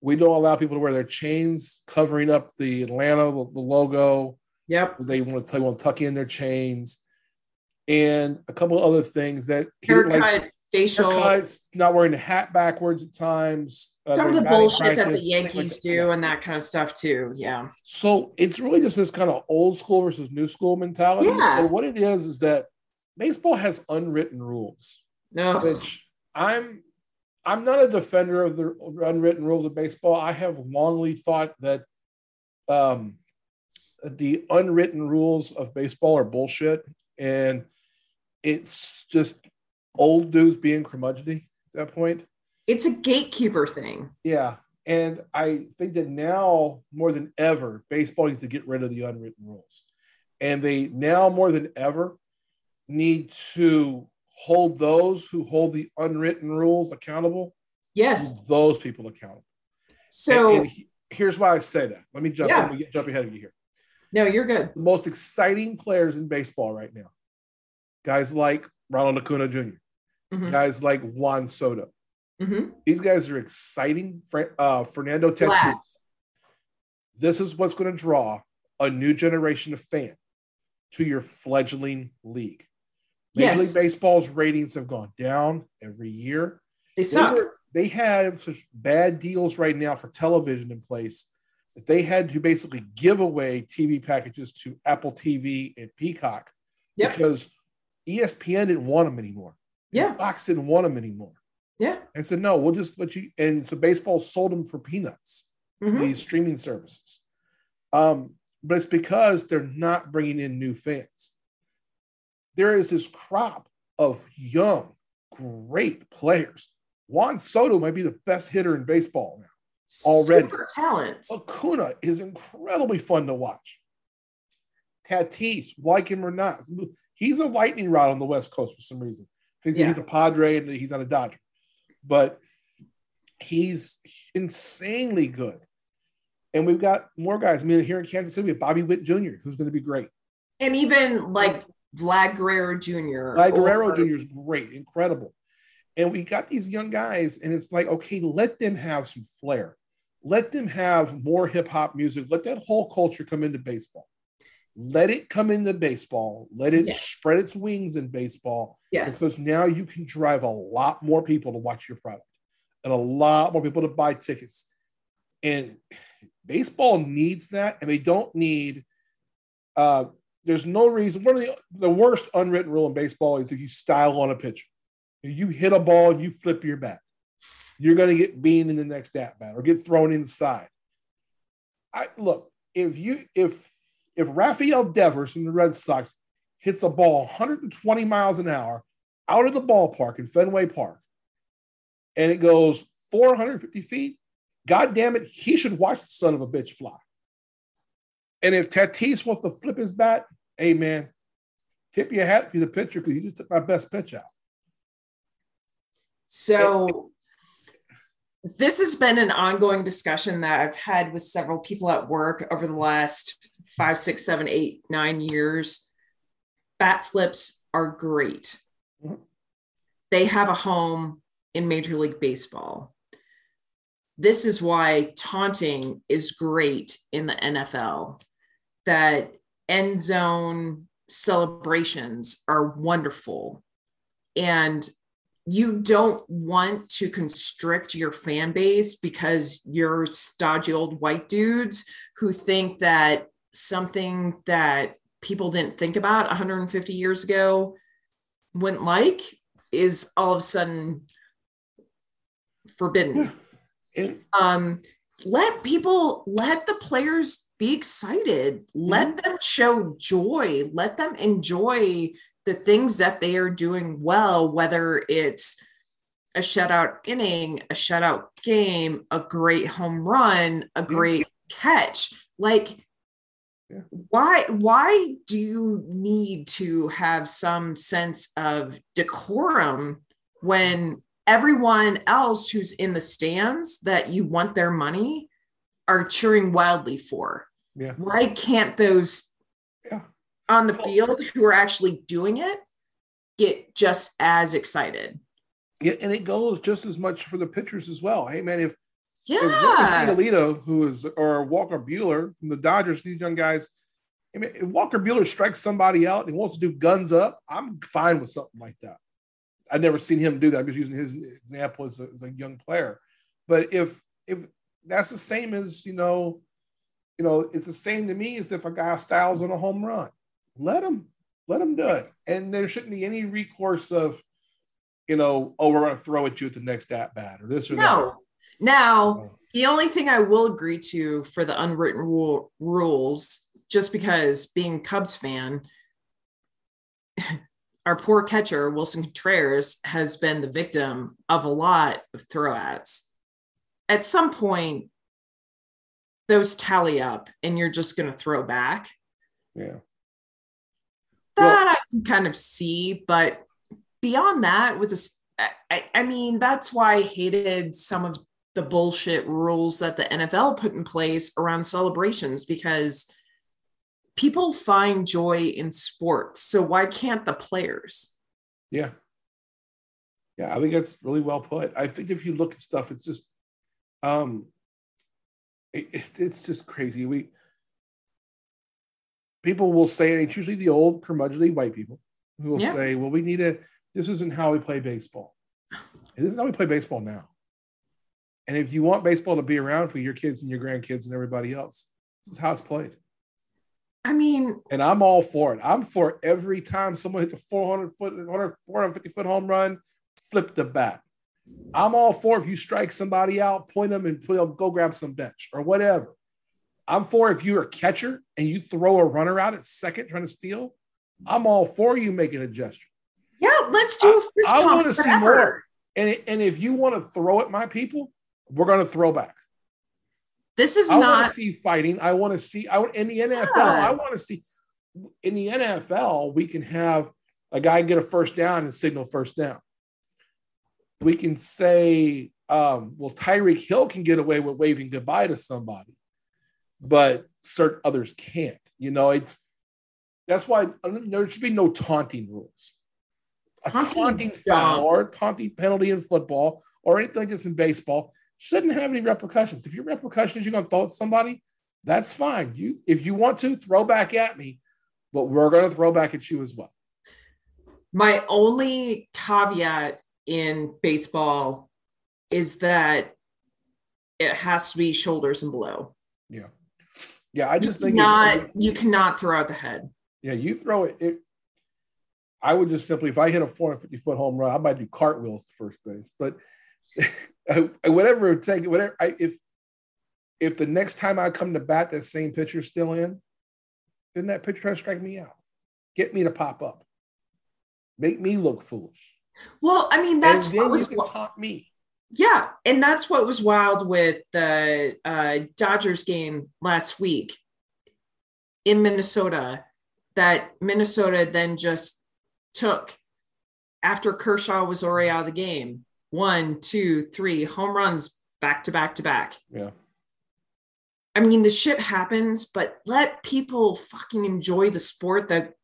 Speaker 1: we don't allow people to wear their chains covering up the Atlanta, the logo.
Speaker 2: Yep.
Speaker 1: They want to, they want to tuck in their chains. And a couple of other things that
Speaker 2: haircut, like, facial
Speaker 1: haircuts, not wearing the hat backwards at times.
Speaker 2: Uh, Some of the bullshit that the Yankees like do and that kind of stuff too. Yeah.
Speaker 1: So it's really just this kind of old school versus new school mentality. Yeah. What it is is that baseball has unwritten rules.
Speaker 2: No.
Speaker 1: Which I'm I'm not a defender of the unwritten rules of baseball. I have longly thought that um, the unwritten rules of baseball are bullshit, and it's just old dudes being curmudgeony at that point.
Speaker 2: It's a gatekeeper thing.
Speaker 1: Yeah, and I think that now more than ever, baseball needs to get rid of the unwritten rules, and they now more than ever need to hold those who hold the unwritten rules accountable.
Speaker 2: Yes.
Speaker 1: Those people accountable.
Speaker 2: So and, and
Speaker 1: he, here's why I say that. Let me jump, yeah. let me get, jump ahead of you here.
Speaker 2: No, you're good.
Speaker 1: The most exciting players in baseball right now, guys like Ronald Acuna Jr., mm-hmm. guys like Juan Soto. Mm-hmm. These guys are exciting. Uh, Fernando Tatis. This is what's going to draw a new generation of fan to your fledgling league. Major yes. League Baseball's ratings have gone down every year.
Speaker 2: They suck. They, were,
Speaker 1: they have such bad deals right now for television in place that they had to basically give away TV packages to Apple TV and Peacock yep. because ESPN didn't want them anymore.
Speaker 2: Yeah.
Speaker 1: Fox didn't want them anymore.
Speaker 2: Yeah.
Speaker 1: And said, no, we'll just let you. And so baseball sold them for peanuts mm-hmm. to these streaming services. Um, but it's because they're not bringing in new fans there is this crop of young, great players. Juan Soto might be the best hitter in baseball now already.
Speaker 2: Super talents.
Speaker 1: Acuna is incredibly fun to watch. Tatis, like him or not, he's a lightning rod on the West Coast for some reason. Yeah. He's a Padre and he's not a Dodger, but he's insanely good. And we've got more guys. I mean, here in Kansas City, we have Bobby Witt Jr., who's going to be great.
Speaker 2: And even like Vlad Guerrero Jr.
Speaker 1: Vlad Guerrero or, Jr. is great, incredible. And we got these young guys, and it's like, okay, let them have some flair. Let them have more hip hop music. Let that whole culture come into baseball. Let it come into baseball. Let it yes. spread its wings in baseball.
Speaker 2: Yes.
Speaker 1: Because now you can drive a lot more people to watch your product and a lot more people to buy tickets. And baseball needs that, and they don't need. Uh, there's no reason. One of the, the worst unwritten rule in baseball is if you style on a pitcher, if you hit a ball and you flip your bat, you're going to get beaten in the next at bat or get thrown inside. I look if you if if Rafael Devers from the Red Sox hits a ball 120 miles an hour out of the ballpark in Fenway Park, and it goes 450 feet, God damn it, he should watch the son of a bitch fly. And if Tatis wants to flip his bat, hey man, tip your hat to the pitcher because you just took my best pitch out.
Speaker 2: So this has been an ongoing discussion that I've had with several people at work over the last five, six, seven, eight, nine years. Bat flips are great. Mm-hmm. They have a home in Major League Baseball. This is why taunting is great in the NFL, that end zone celebrations are wonderful. And you don't want to constrict your fan base because you're stodgy old white dudes who think that something that people didn't think about 150 years ago wouldn't like is all of a sudden forbidden. um, let people, let the players be excited. Let mm-hmm. them show joy. Let them enjoy the things that they are doing well, whether it's a shutout inning, a shutout game, a great home run, a great yeah. catch. Like, yeah. why why do you need to have some sense of decorum when everyone else who's in the stands that you want their money are cheering wildly for.
Speaker 1: Yeah.
Speaker 2: Why can't those yeah. on the field who are actually doing it get just as excited?
Speaker 1: Yeah, and it goes just as much for the pitchers as well. Hey man, if
Speaker 2: yeah,
Speaker 1: Alito, who is or Walker Buehler from the Dodgers, these young guys. I mean, if Walker Buehler strikes somebody out and wants to do guns up, I'm fine with something like that. I've never seen him do that. I'm just using his example as a, as a young player. But if if that's the same as you know, you know, it's the same to me as if a guy styles on a home run. Let him let him do it, and there shouldn't be any recourse of, you know, oh, we're going to throw at you at the next at bat or this or
Speaker 2: no. that. Now, oh. the only thing I will agree to for the unwritten rule, rules, just because being Cubs fan, our poor catcher, Willson Contreras, has been the victim of a lot of throwouts. At some point, those tally up and you're just going to throw back.
Speaker 1: Yeah.
Speaker 2: That well, I can kind of see, but beyond that, with this, I, I mean, that's why I hated some of the bullshit rules that the NFL put in place around celebrations because people find joy in sports. So why can't the players?
Speaker 1: Yeah. Yeah, I think that's really well put. I think if you look at stuff, it's just um it, it's just crazy. We people will say, and it's usually the old curmudgeonly white people who will yeah. say, well, we need a this isn't how we play baseball. It isn't how we play baseball now. And if you want baseball to be around for your kids and your grandkids and everybody else, this is how it's played.
Speaker 2: I mean,
Speaker 1: and I'm all for it. I'm for every time someone hits a 400 foot, 100, 450 foot home run, flip the bat. I'm all for if you strike somebody out, point them and put them, go grab some bench or whatever. I'm for if you're a catcher and you throw a runner out at second trying to steal. I'm all for you making a gesture.
Speaker 2: Yeah, let's do a fist
Speaker 1: I
Speaker 2: pump,
Speaker 1: want to see more. And and if you want to throw at my people, we're going to throw back.
Speaker 2: This is
Speaker 1: I want
Speaker 2: not
Speaker 1: to see fighting. I want to see. I want in the NFL.
Speaker 2: Yeah.
Speaker 1: I want to see in the NFL. We can have a guy get a first down and signal first down. We can say, um, well, Tyreek Hill can get away with waving goodbye to somebody, but certain others can't. You know, it's that's why there should be no taunting rules. A taunting foul or a taunting penalty in football or anything like this in baseball shouldn't have any repercussions. If your repercussions, you're going to throw at somebody, that's fine. You, if you want to, throw back at me, but we're going to throw back at you as well.
Speaker 2: my only caveat in baseball is that it has to be shoulders and below.
Speaker 1: Yeah, yeah. I
Speaker 2: You
Speaker 1: just think
Speaker 2: cannot
Speaker 1: it's-
Speaker 2: you cannot throw out the head.
Speaker 1: Yeah, you throw it, it. I would just simply, if I hit a 450 foot home run, I might do cartwheels to first base. But whatever it take, whatever. I, if if the next time I come to bat, that same pitcher's still in, then that pitcher try to strike me out, get me to pop up, make me look foolish,
Speaker 2: Well, I mean that's what
Speaker 1: you
Speaker 2: was
Speaker 1: can taunt me.
Speaker 2: yeah, and that's what was wild with the uh, Dodgers game last week in Minnesota. That Minnesota then just took after Kershaw was already out of the game. One, two, three home runs back to back to back.
Speaker 1: Yeah,
Speaker 2: I mean, the shit happens, but let people fucking enjoy the sport that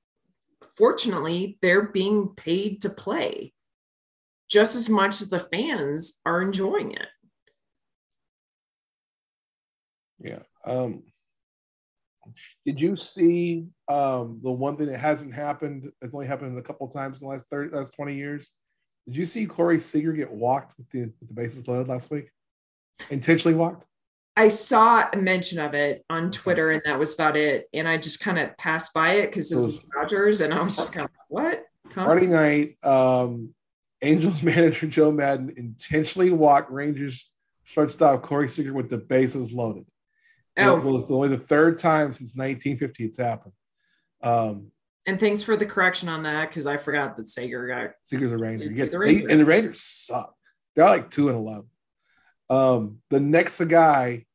Speaker 2: fortunately they're being paid to play just as much as the fans are enjoying it.
Speaker 1: yeah. Um, did you see um, the one thing that hasn't happened? It's only happened a couple of times in the last thirty, last twenty years. Did you see Corey Seager get walked with the with the bases loaded last week? Intentionally walked.
Speaker 2: I saw a mention of it on Twitter, and that was about it. And I just kind of passed by it because it was Dodgers, and I was just kind of what? Huh?
Speaker 1: Friday night, um, Angels manager Joe Maddon intentionally walked Rangers shortstop Corey Seager with the bases loaded.
Speaker 2: Oh,
Speaker 1: It was only the third time since 1950 it's happened. Um,
Speaker 2: and thanks for the correction on that because I forgot that Sager got
Speaker 1: Seager's a Ranger. You get,
Speaker 2: The
Speaker 1: they- and the Raiders suck. They're like two and eleven. Um, the next guy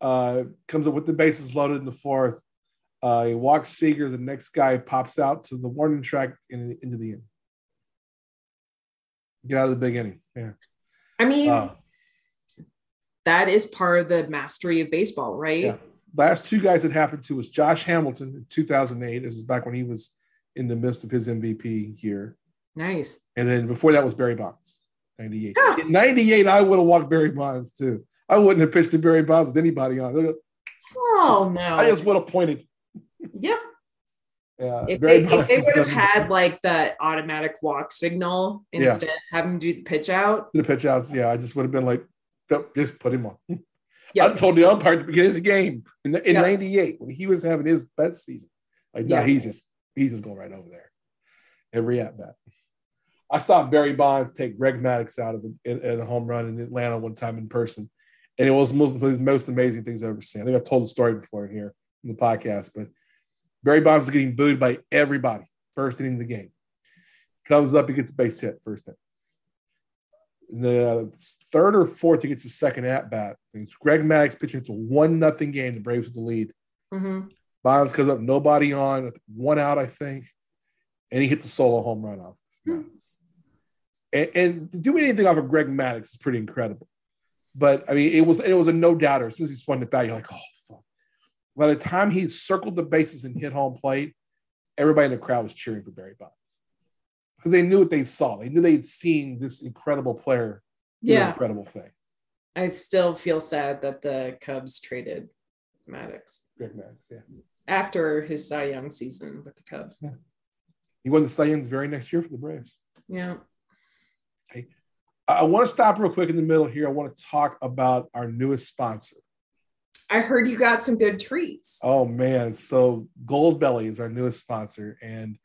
Speaker 1: uh, comes up with the bases loaded in the fourth. Uh, he walks Seager. The next guy pops out to the warning track and into the end. Get out of the big inning. Yeah.
Speaker 2: I mean,
Speaker 1: Uh,
Speaker 2: that is part of the mastery of baseball, right?
Speaker 1: Yeah. Last two guys that happened to was Josh Hamilton in 2008. This is back when he was in the midst of his MVP year.
Speaker 2: Nice.
Speaker 1: And then before that was Barry Bonds, 98.
Speaker 2: Huh.
Speaker 1: In 98, I would have walked Barry Bonds too. I wouldn't have pitched to Barry Bonds with anybody on.
Speaker 2: Oh no.
Speaker 1: I just would have pointed.
Speaker 2: yep.
Speaker 1: Yeah,
Speaker 2: If they, if they would have had like the automatic walk signal
Speaker 1: Yeah.
Speaker 2: instead, have him do the pitch out.
Speaker 1: the pitch outs, yeah, I just would have been like, just put him on. I
Speaker 2: Yeah.
Speaker 1: told the umpire at the beginning of the game in, in
Speaker 2: Yeah.
Speaker 1: 98 when he was having his best season. Like, no, he's just he's just going right over there. Every at bat. I saw Barry Bonds take Greg Maddux out of the, in, in a home run in Atlanta one time in person. And it was most, one of the most amazing things I've ever seen. I think I've told the story before here in the podcast, but Barry Bonds is getting booed by everybody first inning of the game. Comes up, he gets a base hit first inning the third or fourth, to get his second at bat. It's Greg Maddux pitching It's a one nothing game. The Braves with the lead.
Speaker 2: Mhm.
Speaker 1: Bonds comes up, nobody on, one out, I think, and he hits a solo home run off. Maddux. And, and to do anything off of Greg Maddux is pretty incredible. But I mean, it was it was a no doubter. As soon as he swung it back, you're like, oh fuck. By the time he circled the bases and hit home plate, everybody in the crowd was cheering for Barry Bonds because they knew what they saw. They knew they'd seen this incredible player
Speaker 2: Yeah.
Speaker 1: incredible thing.
Speaker 2: I still feel sad that the Cubs traded Maddux
Speaker 1: Greg Maddux, yeah.
Speaker 2: after his Cy Young season with the Cubs. Yeah.
Speaker 1: He won the Cy Young the very next year for the Braves.
Speaker 2: Yeah.
Speaker 1: I, I want to stop real quick in the middle here. I want to talk about our newest sponsor.
Speaker 2: I heard you got some good treats.
Speaker 1: Oh man, so Gold Belly is our newest sponsor, and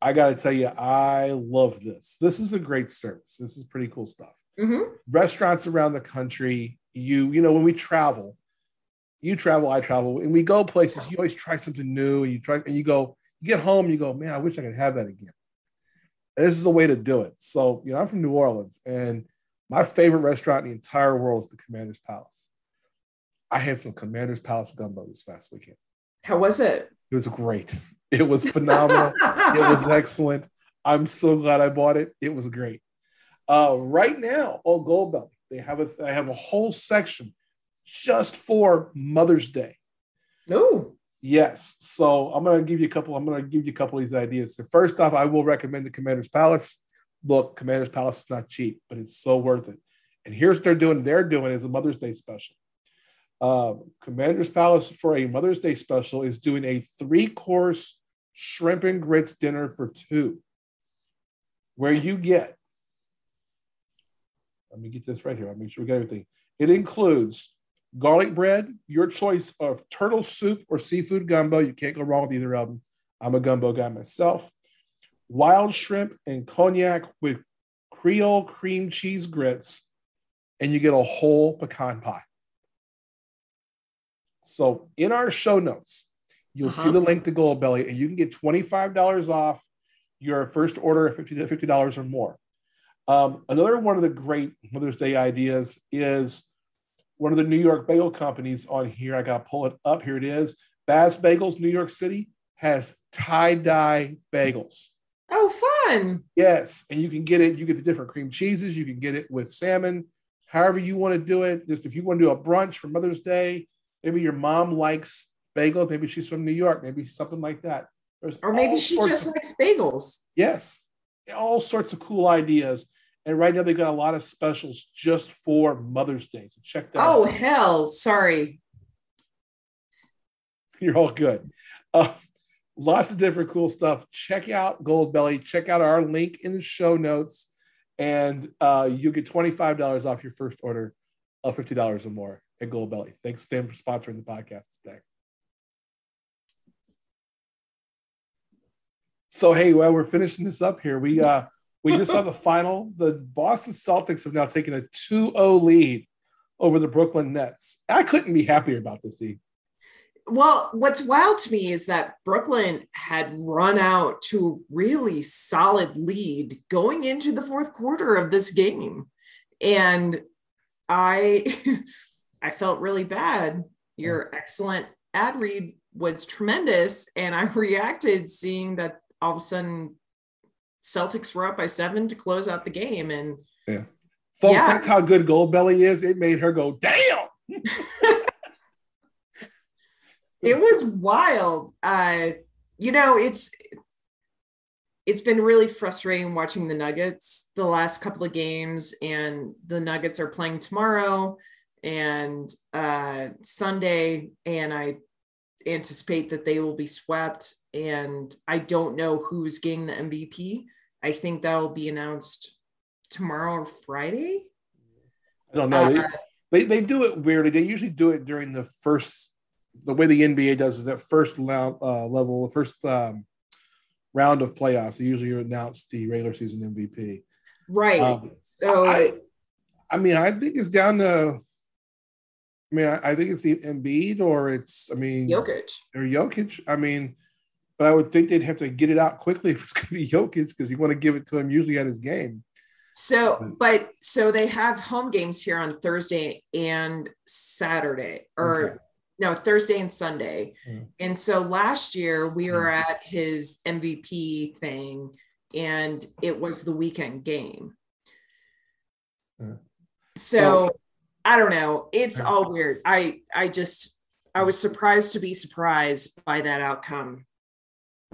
Speaker 1: I got to tell you, I love this. This is a great service. This is pretty cool stuff.
Speaker 2: Mhm.
Speaker 1: Restaurants around the country, you you know, when we travel, you travel, I travel, and we go places. You always try something new, and you try, and you go, you get home, you go, man, I wish I could have that again. And this is a way to do it. So, you know, I'm from New Orleans, and my favorite restaurant in the entire world is the Commander's Palace. I had some Commander's Palace gumbo this past weekend.
Speaker 2: How was it?
Speaker 1: It was great. It was phenomenal. it was excellent. I'm so glad I bought it. It was great. Uh, right now on Goldbelly, they have a they have a whole section just for Mother's Day.
Speaker 2: Oh,
Speaker 1: yes. So I'm gonna give you a couple. I'm gonna give you a couple of these ideas. So first off, I will recommend the Commander's Palace. Look, Commander's Palace is not cheap, but it's so worth it. And here's what they're doing. They're doing is a Mother's Day special. Uh, Commander's Palace for a Mother's Day special is doing a three course shrimp and grits dinner for two, where you get let me get this right here. I'll make sure we get everything. It includes garlic bread, your choice of turtle soup or seafood gumbo. You can't go wrong with either of them. I'm a gumbo guy myself. Wild shrimp and cognac with Creole cream cheese grits, and you get a whole pecan pie. So in our show notes, you'll uh-huh. see the link to Gold Belly, and you can get $25 off your first order of $50, $50 or more. Um, another one of the great Mother's Day ideas is one of the New York bagel companies on here. I got to pull it up. Here it is. Baz Bagels, New York City, has tie dye bagels.
Speaker 2: Oh, fun.
Speaker 1: Yes. And you can get it, you get the different cream cheeses. You can get it with salmon, however you want to do it. Just if you want to do a brunch for Mother's Day, maybe your mom likes bagel. Maybe she's from New York, maybe something like that.
Speaker 2: There's or maybe she just of, likes bagels.
Speaker 1: Yes. All sorts of cool ideas. And right now they've got a lot of specials just for Mother's Day. So check that
Speaker 2: oh,
Speaker 1: out.
Speaker 2: hell. Sorry.
Speaker 1: You're all good. Uh, lots of different cool stuff. Check out Goldbelly. Check out our link in the show notes, and uh, you'll get $25 off your first order of $50 or more at Goldbelly. Thanks, Stan, for sponsoring the podcast today. So, hey, well, we're finishing this up here. We uh, we just saw the final. The Boston Celtics have now taken a 2 0 lead over the Brooklyn Nets. I couldn't be happier about this, E.
Speaker 2: Well, what's wild to me is that Brooklyn had run out to a really solid lead going into the fourth quarter of this game. And I I felt really bad. Your excellent ad read was tremendous. And I reacted seeing that all of a sudden Celtics were up by seven to close out the game. And
Speaker 1: yeah, folks, yeah. that's how good Goldbelly is. It made her go, damn.
Speaker 2: it was wild. Uh, you know, it's it's been really frustrating watching the Nuggets the last couple of games, and the Nuggets are playing tomorrow and uh, Sunday, and I anticipate that they will be swept. And I don't know who's getting the MVP. I think that'll be announced tomorrow or Friday.
Speaker 1: I don't know. Uh, they, they, do it weirdly. They usually do it during the first. The way the NBA does is that first uh, level, the first um, round of playoffs. They usually announce the regular season MVP.
Speaker 2: Right. Um, so
Speaker 1: I, I mean, I think it's down to. I mean, I, I think it's the Embiid or it's. I mean,
Speaker 2: Jokic
Speaker 1: or Jokic. I mean, but I would think they'd have to get it out quickly if it's going to be Jokic because you want to give it to him usually at his game.
Speaker 2: So, but so they have home games here on Thursday and Saturday, or okay. no, Thursday and Sunday. Mm. And so last year we were at his MVP thing, and it was the weekend game. Mm. So I don't know. It's all weird. I I just I was surprised to be surprised by that outcome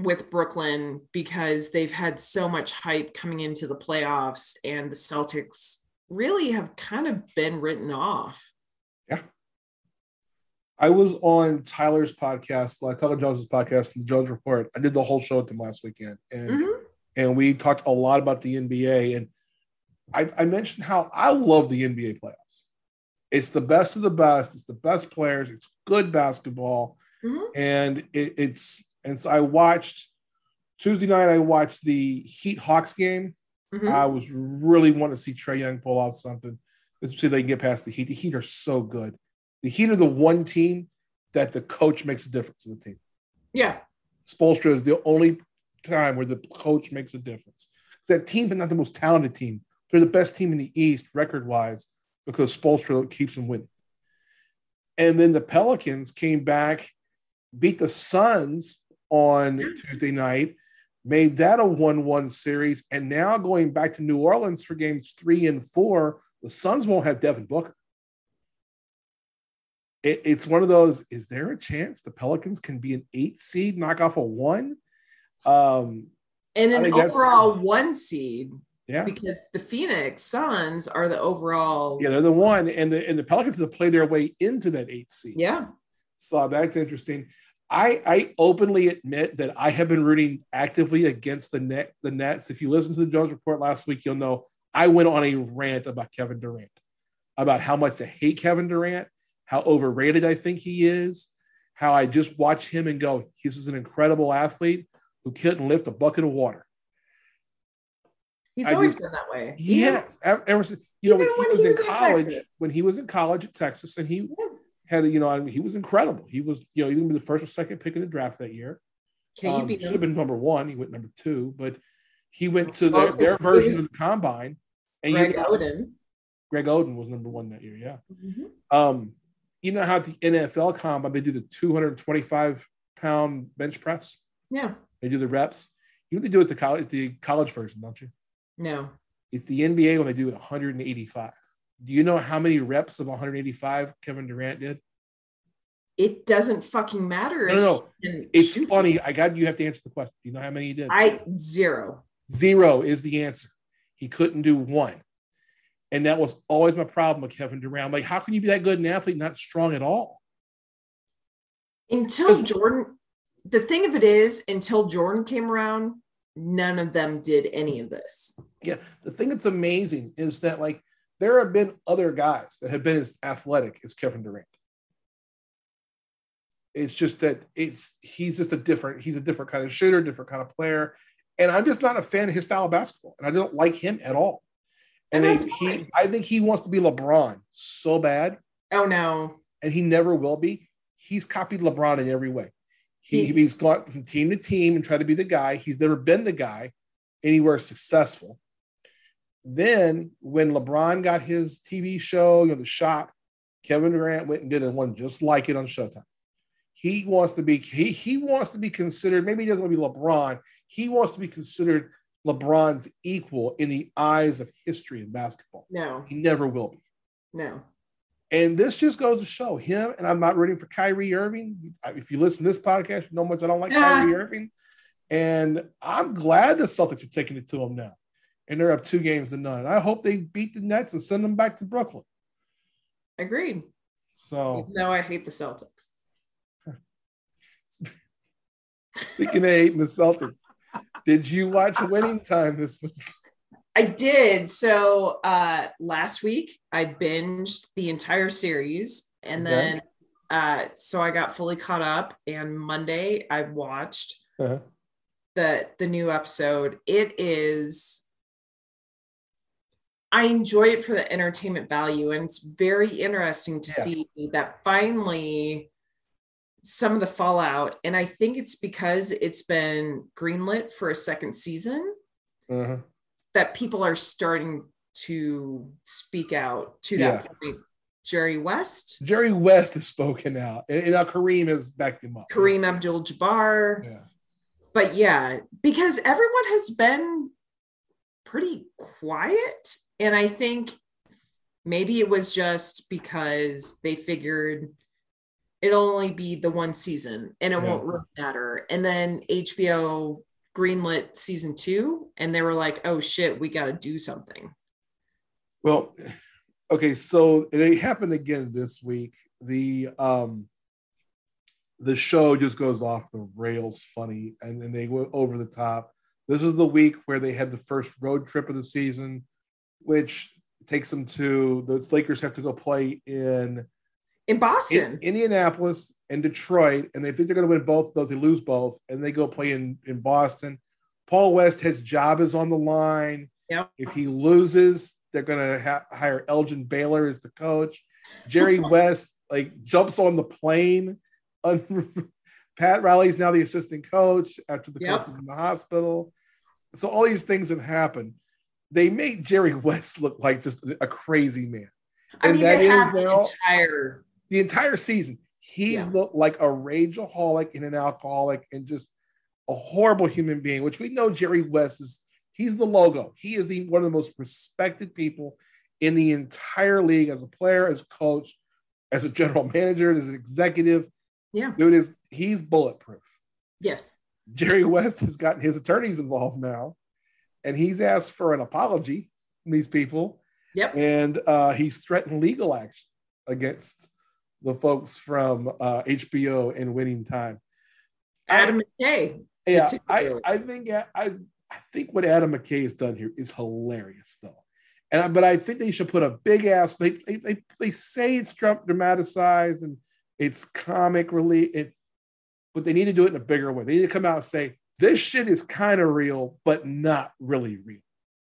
Speaker 2: with Brooklyn because they've had so much hype coming into the playoffs and the Celtics really have kind of been written off.
Speaker 1: Yeah. I was on Tyler's podcast, Tyler Jones's podcast, the Jones Report. I did the whole show with him last weekend, and mm-hmm. and we talked a lot about the NBA. And I, I mentioned how I love the NBA playoffs. It's the best of the best. It's the best players. It's good basketball, mm-hmm. and it, it's and so I watched Tuesday night. I watched the Heat Hawks game. Mm-hmm. I was really wanting to see Trae Young pull off something, especially they can get past the Heat. The Heat are so good. The Heat are the one team that the coach makes a difference in the team.
Speaker 2: Yeah,
Speaker 1: Spoelstra is the only time where the coach makes a difference It's that team is not the most talented team. They're the best team in the East record wise because Spoelstra keeps them winning. And then the Pelicans came back, beat the Suns on Tuesday night, made that a 1 1 series. And now going back to New Orleans for games three and four, the Suns won't have Devin Booker. It, it's one of those is there a chance the Pelicans can be an eight seed, knock off a one? Um,
Speaker 2: and an overall one seed.
Speaker 1: Yeah.
Speaker 2: Because the Phoenix Suns are the overall.
Speaker 1: Yeah, they're the one, and the and the Pelicans have to play their way into that eight seed.
Speaker 2: Yeah.
Speaker 1: So that's interesting. I I openly admit that I have been rooting actively against the net the Nets. If you listen to the Jones report last week, you'll know I went on a rant about Kevin Durant, about how much I hate Kevin Durant, how overrated I think he is, how I just watch him and go, this is an incredible athlete who couldn't lift a bucket of water.
Speaker 2: He's I always just, been that way.
Speaker 1: Yes, ever, ever since you know when, when, he was, he was in college, when he was in college at Texas, and he yeah. had you know I mean, he was incredible. He was you know he was the first or second pick in the draft that year.
Speaker 2: Can um, you be
Speaker 1: should have been number one. He went number two, but he went to their, their version of the combine.
Speaker 2: And Greg you know, Oden.
Speaker 1: Greg Oden was number one that year. Yeah. Mm-hmm. Um, you know how the NFL combine they do the 225 pound bench press.
Speaker 2: Yeah.
Speaker 1: They do the reps. You know they do it the college the college version, don't you?
Speaker 2: No.
Speaker 1: It's the NBA when they do it 185. Do you know how many reps of 185 Kevin Durant did?
Speaker 2: It doesn't fucking matter.
Speaker 1: No, no, no. It's funny. I got you have to answer the question. Do you know how many he did?
Speaker 2: I zero.
Speaker 1: Zero is the answer. He couldn't do one. And that was always my problem with Kevin Durant. Like, how can you be that good an athlete, not strong at all?
Speaker 2: Until Jordan, the thing of it is, until Jordan came around, none of them did any of this.
Speaker 1: Yeah. The thing that's amazing is that, like, there have been other guys that have been as athletic as Kevin Durant. It's just that it's he's just a different, he's a different kind of shooter, different kind of player. And I'm just not a fan of his style of basketball. And I don't like him at all. And, and he, I think he wants to be LeBron so bad.
Speaker 2: Oh no.
Speaker 1: And he never will be. He's copied LeBron in every way. He, he, he's gone from team to team and tried to be the guy. He's never been the guy anywhere successful. Then when LeBron got his TV show, you know, the shop, Kevin Durant went and did a one just like it on Showtime. He wants to be he, he wants to be considered, maybe he doesn't want to be LeBron. He wants to be considered LeBron's equal in the eyes of history in basketball.
Speaker 2: No.
Speaker 1: He never will be.
Speaker 2: No.
Speaker 1: And this just goes to show him, and I'm not rooting for Kyrie Irving. If you listen to this podcast, you know much I don't like Kyrie Irving. And I'm glad the Celtics are taking it to him now. And they're up two games to none. I hope they beat the Nets and send them back to Brooklyn.
Speaker 2: Agreed.
Speaker 1: So
Speaker 2: no, I hate the Celtics.
Speaker 1: Speaking of hating the Celtics, did you watch Winning Time this week?
Speaker 2: I did. So uh, last week I binged the entire series, and okay. then uh, so I got fully caught up. And Monday I watched uh-huh. the the new episode. It is. I enjoy it for the entertainment value, and it's very interesting to yeah. see that finally some of the fallout. And I think it's because it's been greenlit for a second season. Uh-huh that people are starting to speak out to that yeah. point. Jerry West.
Speaker 1: Jerry West has spoken out, and, and now Kareem has backed him up.
Speaker 2: Kareem Abdul-Jabbar.
Speaker 1: Yeah.
Speaker 2: But yeah, because everyone has been pretty quiet, and I think maybe it was just because they figured it'll only be the one season and it yeah. won't really matter. And then HBO greenlit season two and they were like, oh shit, we got to do something.
Speaker 1: Well, okay, so it happened again this week. The um the show just goes off the rails funny and then they went over the top. This is the week where they had the first road trip of the season, which takes them to the Lakers have to go play in
Speaker 2: in Boston,
Speaker 1: in, Indianapolis, and Detroit, and they think they're going to win both of those. They lose both, and they go play in in Boston. Paul West, his job is on the line.
Speaker 2: Yep.
Speaker 1: If he loses, they're going to ha- hire Elgin Baylor as the coach. Jerry West like jumps on the plane. Pat Riley's now the assistant coach after the yep. coach is in the hospital. so all these things have happened. They make Jerry West look like just a crazy man.
Speaker 2: I
Speaker 1: And
Speaker 2: mean,
Speaker 1: that
Speaker 2: they
Speaker 1: is
Speaker 2: have the entire.
Speaker 1: The entire season, he's
Speaker 2: Yeah.
Speaker 1: the, like a rageaholic and an alcoholic and just a horrible human being, which we know Jerry West is. He's the logo. He is the one of the most respected people in the entire league as a player, as a coach, as a general manager, as an executive.
Speaker 2: Yeah.
Speaker 1: Dude is he's bulletproof.
Speaker 2: Yes.
Speaker 1: Jerry West has gotten his attorneys involved now, and he's asked for an apology from these people,
Speaker 2: Yep.
Speaker 1: and uh, he's threatened legal action against the folks from uh, HBO and Winning Time.
Speaker 2: Adam McKay.
Speaker 1: Yeah, I, I think I, I think what Adam McKay has done here is hilarious, though. And I- but I think they should put a big ass. They they they, they say it's dra- dramatized and it's comic relief, it, but they need to do it in a bigger way. They need to come out and say this shit is kind of real, but not really real.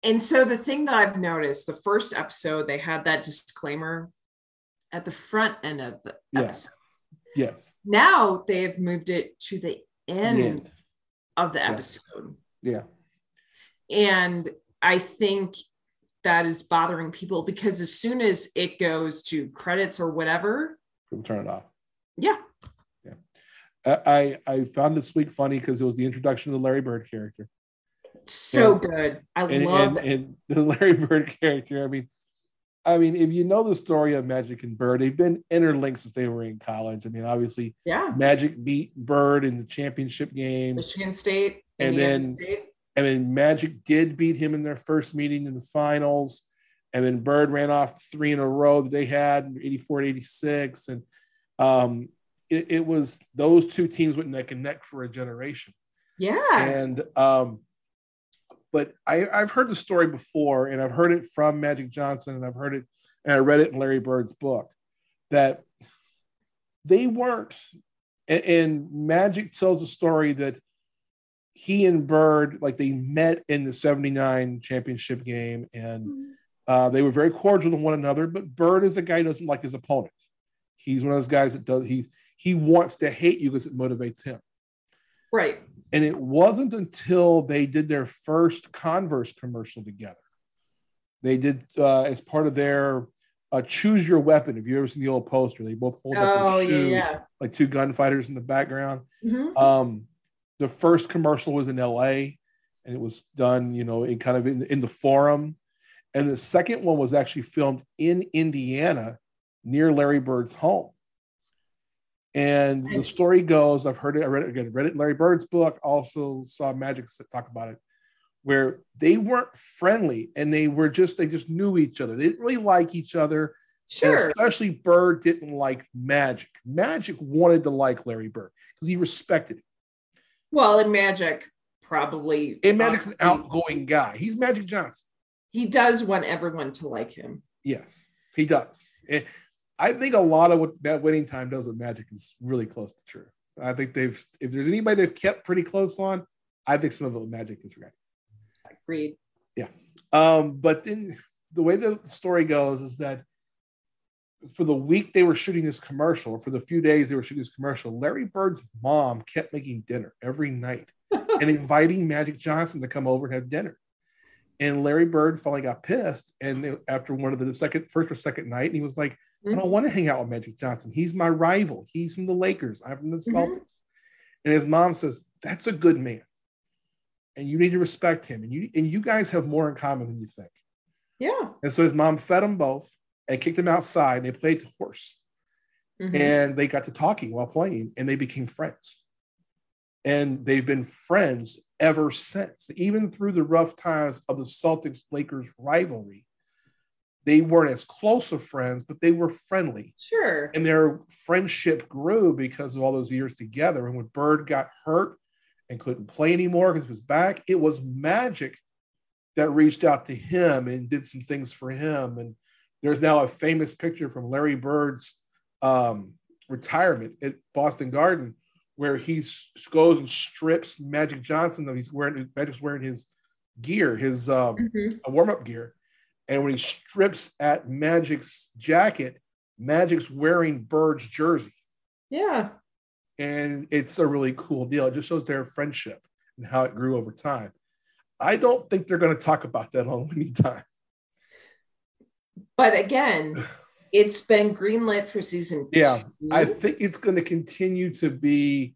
Speaker 2: And so the thing that I've noticed, the first episode, they had that disclaimer at the front end of the
Speaker 1: Yeah.
Speaker 2: episode.
Speaker 1: Yes.
Speaker 2: Now they've moved it to the end
Speaker 1: The end.
Speaker 2: of the episode.
Speaker 1: Yeah.
Speaker 2: And I think that is bothering people because as soon as it goes to credits or whatever,
Speaker 1: People turn it off.
Speaker 2: yeah,
Speaker 1: I I I found this week funny because it was the introduction of the Larry Bird character.
Speaker 2: so
Speaker 1: And-
Speaker 2: good. I
Speaker 1: and,
Speaker 2: love
Speaker 1: and, and the Larry Bird character. I mean, I mean, if you know the story of Magic and Bird, they've been interlinked since they were in college. I mean, obviously,
Speaker 2: yeah.
Speaker 1: Magic beat Bird in the championship game,
Speaker 2: Michigan State,
Speaker 1: And
Speaker 2: Indiana
Speaker 1: then-
Speaker 2: State.
Speaker 1: and then Magic did beat him in their first meeting in the finals. And then Bird ran off three in a row that they had, 84 and 86. And um, it, it was those two teams went neck and neck for a generation.
Speaker 2: Yeah.
Speaker 1: And um, but I, I've heard the story before, and I've heard it from Magic Johnson, and I've heard it, and I read it in Larry Bird's book that they weren't. And, and Magic tells a story that he and Bird, like they met in the 79 championship game, and uh, they were very cordial to one another. But Bird is a guy who doesn't like his opponent. He's one of those guys that does he he wants to hate you because it motivates him.
Speaker 2: Right.
Speaker 1: And it wasn't until they did their first Converse commercial together. They did uh, as part of their uh, choose your weapon. Have you ever seen the old poster? They both hold up
Speaker 2: Oh,
Speaker 1: their shoe,
Speaker 2: yeah.
Speaker 1: like two gunfighters in the background.
Speaker 2: Mhm.
Speaker 1: Um, the first commercial was in LA and it was done, you know, in kind of in, in the forum. And the second one was actually filmed in Indiana near Larry Bird's home. And the story goes, I've heard it, I read it again, read it in Larry Bird's book, also saw Magic talk about it, where they weren't friendly and they were just, they just knew each other. They didn't really like each other. And
Speaker 2: Sure.
Speaker 1: especially Bird didn't like Magic. Magic wanted to like Larry Bird because he respected him.
Speaker 2: Well, in Magic, probably.
Speaker 1: And Magic's an outgoing guy. He's Magic Johnson.
Speaker 2: He does want everyone to like him.
Speaker 1: Yes, he does. And I think a lot of what that winning time does with Magic is really close to true. I think they've, if there's anybody they've kept pretty close on, I think some of it Magic is right.
Speaker 2: Agreed. Yeah.
Speaker 1: Um, but then the way the story goes is that for the week they were shooting this commercial, or for the few days they were shooting this commercial, Larry Bird's mom kept making dinner every night and inviting Magic Johnson to come over and have dinner. And Larry Bird finally got pissed. And after one of the second, first or second night, and he was like, I don't want to hang out with Magic Johnson. He's my rival. He's from the Lakers. I'm from the
Speaker 2: Mhm.
Speaker 1: Celtics. And his mom says, That's a good man. And you need to respect him. And you and you guys have more in common than you think.
Speaker 2: Yeah.
Speaker 1: And so his mom fed them both and kicked them outside. And they played horse.
Speaker 2: Mhm.
Speaker 1: And they got to talking while playing and they became friends. And they've been friends ever since, even through the rough times of the Celtics Lakers rivalry. They weren't as close of friends, but they were friendly.
Speaker 2: Sure.
Speaker 1: And their friendship grew because of all those years together. And when Bird got hurt and couldn't play anymore because of his back, it was Magic that reached out to him and did some things for him. And there's now a famous picture from Larry Bird's um, retirement at Boston Garden where he goes and strips Magic Johnson. Though he's wearing Magic's wearing his gear, his um,
Speaker 2: Mhm.
Speaker 1: warm up gear. And when he strips at Magic's jacket, Magic's wearing Bird's jersey.
Speaker 2: Yeah.
Speaker 1: And it's a really cool deal. It just shows their friendship and how it grew over time. I don't think they're going to talk about that on any time.
Speaker 2: But again, it's been greenlit for season.
Speaker 1: Yeah,
Speaker 2: two.
Speaker 1: I think it's going to continue to be.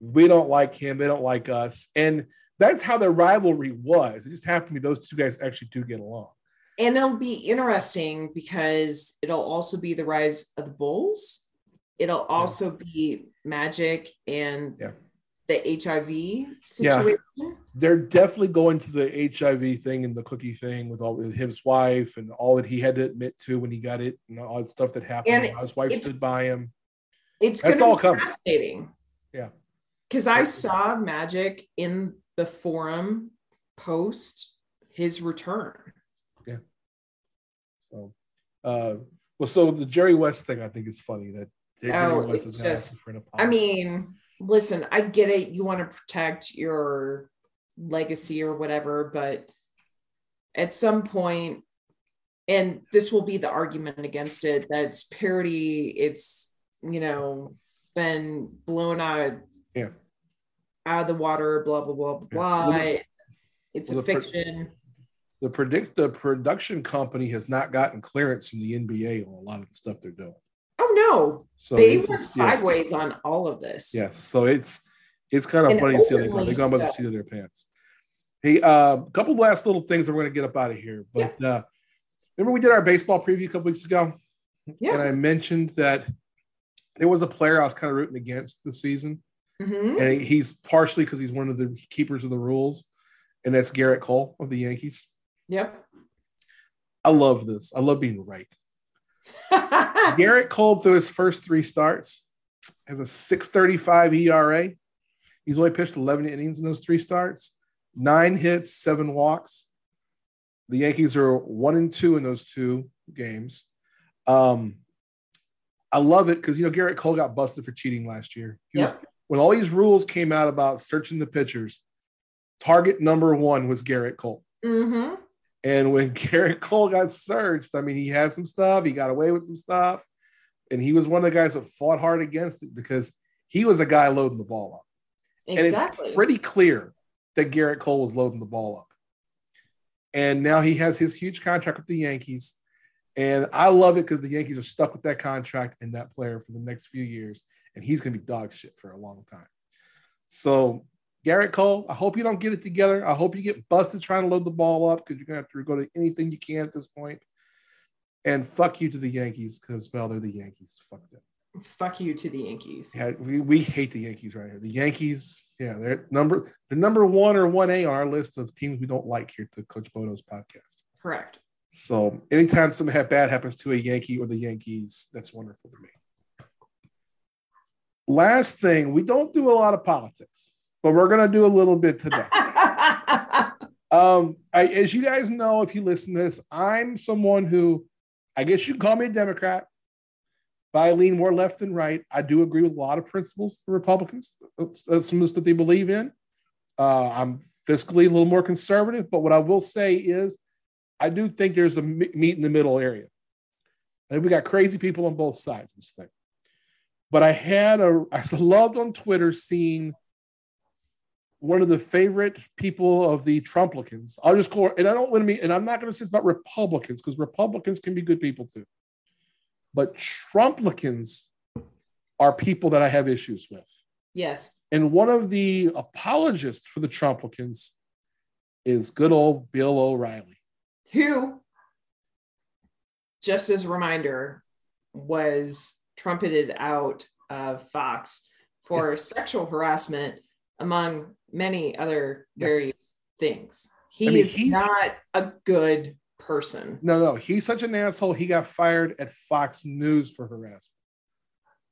Speaker 1: We don't like him. They don't like us, and that's how their rivalry was. It just happened to be those two guys actually do get along.
Speaker 2: And it'll be interesting because it'll also be the rise of the Bulls. It'll also be Magic and
Speaker 1: Yeah.
Speaker 2: the HIV situation Yeah.
Speaker 1: They're definitely going to the HIV thing and the cookie thing with all with his wife and all that he had to admit to when he got it and all the stuff that happened.
Speaker 2: And
Speaker 1: his wife stood by him.
Speaker 2: It's
Speaker 1: That's
Speaker 2: going
Speaker 1: all
Speaker 2: be
Speaker 1: coming.
Speaker 2: fascinating.
Speaker 1: Yeah.
Speaker 2: Because I saw Magic in the forum post his return.
Speaker 1: Uh, well, so the Jerry West thing I think is funny that Jerry
Speaker 2: Oh,
Speaker 1: West
Speaker 2: it's
Speaker 1: is
Speaker 2: just- I mean, listen, I get it. You want to protect your legacy or whatever, but at some point, and this will be the argument against it that it's parody, it's, you know, been blown out,
Speaker 1: Yeah.
Speaker 2: out of the water, blah, blah, blah, blah,
Speaker 1: Yeah. Well,
Speaker 2: it's
Speaker 1: well,
Speaker 2: a fiction.
Speaker 1: The predict the production company has not gotten clearance from the NBA on a lot of the stuff they're doing.
Speaker 2: oh, no.
Speaker 1: So
Speaker 2: they went
Speaker 1: just- yes.
Speaker 2: sideways on all of this.
Speaker 1: Yes. So it's it's kind of
Speaker 2: And
Speaker 1: funny to see how they go.
Speaker 2: openly
Speaker 1: They go by the seat of their pants. Hey, a uh, couple last little things we're going to get up out of here. But uh, remember we did our baseball preview a couple weeks ago,
Speaker 2: Yeah.
Speaker 1: and I mentioned that there was a player I was kind of rooting against this season,
Speaker 2: Mhm.
Speaker 1: and he's partially because he's one of the keepers of the rules, and that's Gerrit Cole of the Yankees.
Speaker 2: Yep.
Speaker 1: I love this. I love being right. Gerrit Cole, through his first three starts, has a 635 ERA. He's only pitched 11 innings in those three starts, nine hits, seven walks. The Yankees are one and two in those two games. Um, I love it because, you know, Gerrit Cole got busted for cheating last year. He was, when all these rules came out about searching the pitchers, target number one was Gerrit Cole.
Speaker 2: hmm
Speaker 1: And when Gerrit Cole got searched, I mean, he had some stuff, he got away with some stuff. And he was one of the guys that fought hard against it because he was a guy loading the ball up.
Speaker 2: Exactly.
Speaker 1: And it's pretty clear that Gerrit Cole was loading the ball up. And now he has his huge contract with the Yankees. And I love it because the Yankees are stuck with that contract and that player for the next few years. And he's going to be dog shit for a long time. So, Gerrit Cole, I hope you don't get it together. I hope you get busted trying to load the ball up because you're going to have to go to anything you can at this point. And fuck you to the Yankees because, well, they're the Yankees. Fuck them.
Speaker 2: Fuck you to the Yankees.
Speaker 1: Yeah, we, we hate the Yankees right here. The Yankees, yeah, they're number they're number one or one A on our list of teams we don't like here to Coach Bo Knows podcast.
Speaker 2: Correct.
Speaker 1: So anytime something bad happens to a Yankee or the Yankees, that's wonderful to me. Last thing, we don't do a lot of politics, but we're gonna do a little bit today. Um, I, as you guys know, if you listen to this, I'm someone who, I guess you can call me a Democrat, but I lean more left than right. I do agree with a lot of principles of Republicans, uh, some of the stuff they believe in. Uh, I'm fiscally a little more conservative, but what I will say is, I do think there's a meet in the middle area. And we got crazy people on both sides of this thing. But I had a, I loved on Twitter seeing one of the favorite people of the Trumplicans. I'll just call, and I don't want to be, and I'm not going to say it's about Republicans because Republicans can be good people too. But Trumplicans are people that I have issues with.
Speaker 2: yes.
Speaker 1: And one of the apologists for the Trumplicans is good old Bill O'Reilly.
Speaker 2: Who, just as a reminder, was trumpeted out of Fox for sexual harassment, among many other
Speaker 1: Yeah.
Speaker 2: various things. He
Speaker 1: mean,
Speaker 2: is
Speaker 1: he's-
Speaker 2: not a good person.
Speaker 1: No, no, he's such an asshole. He got fired at Fox News for harassment.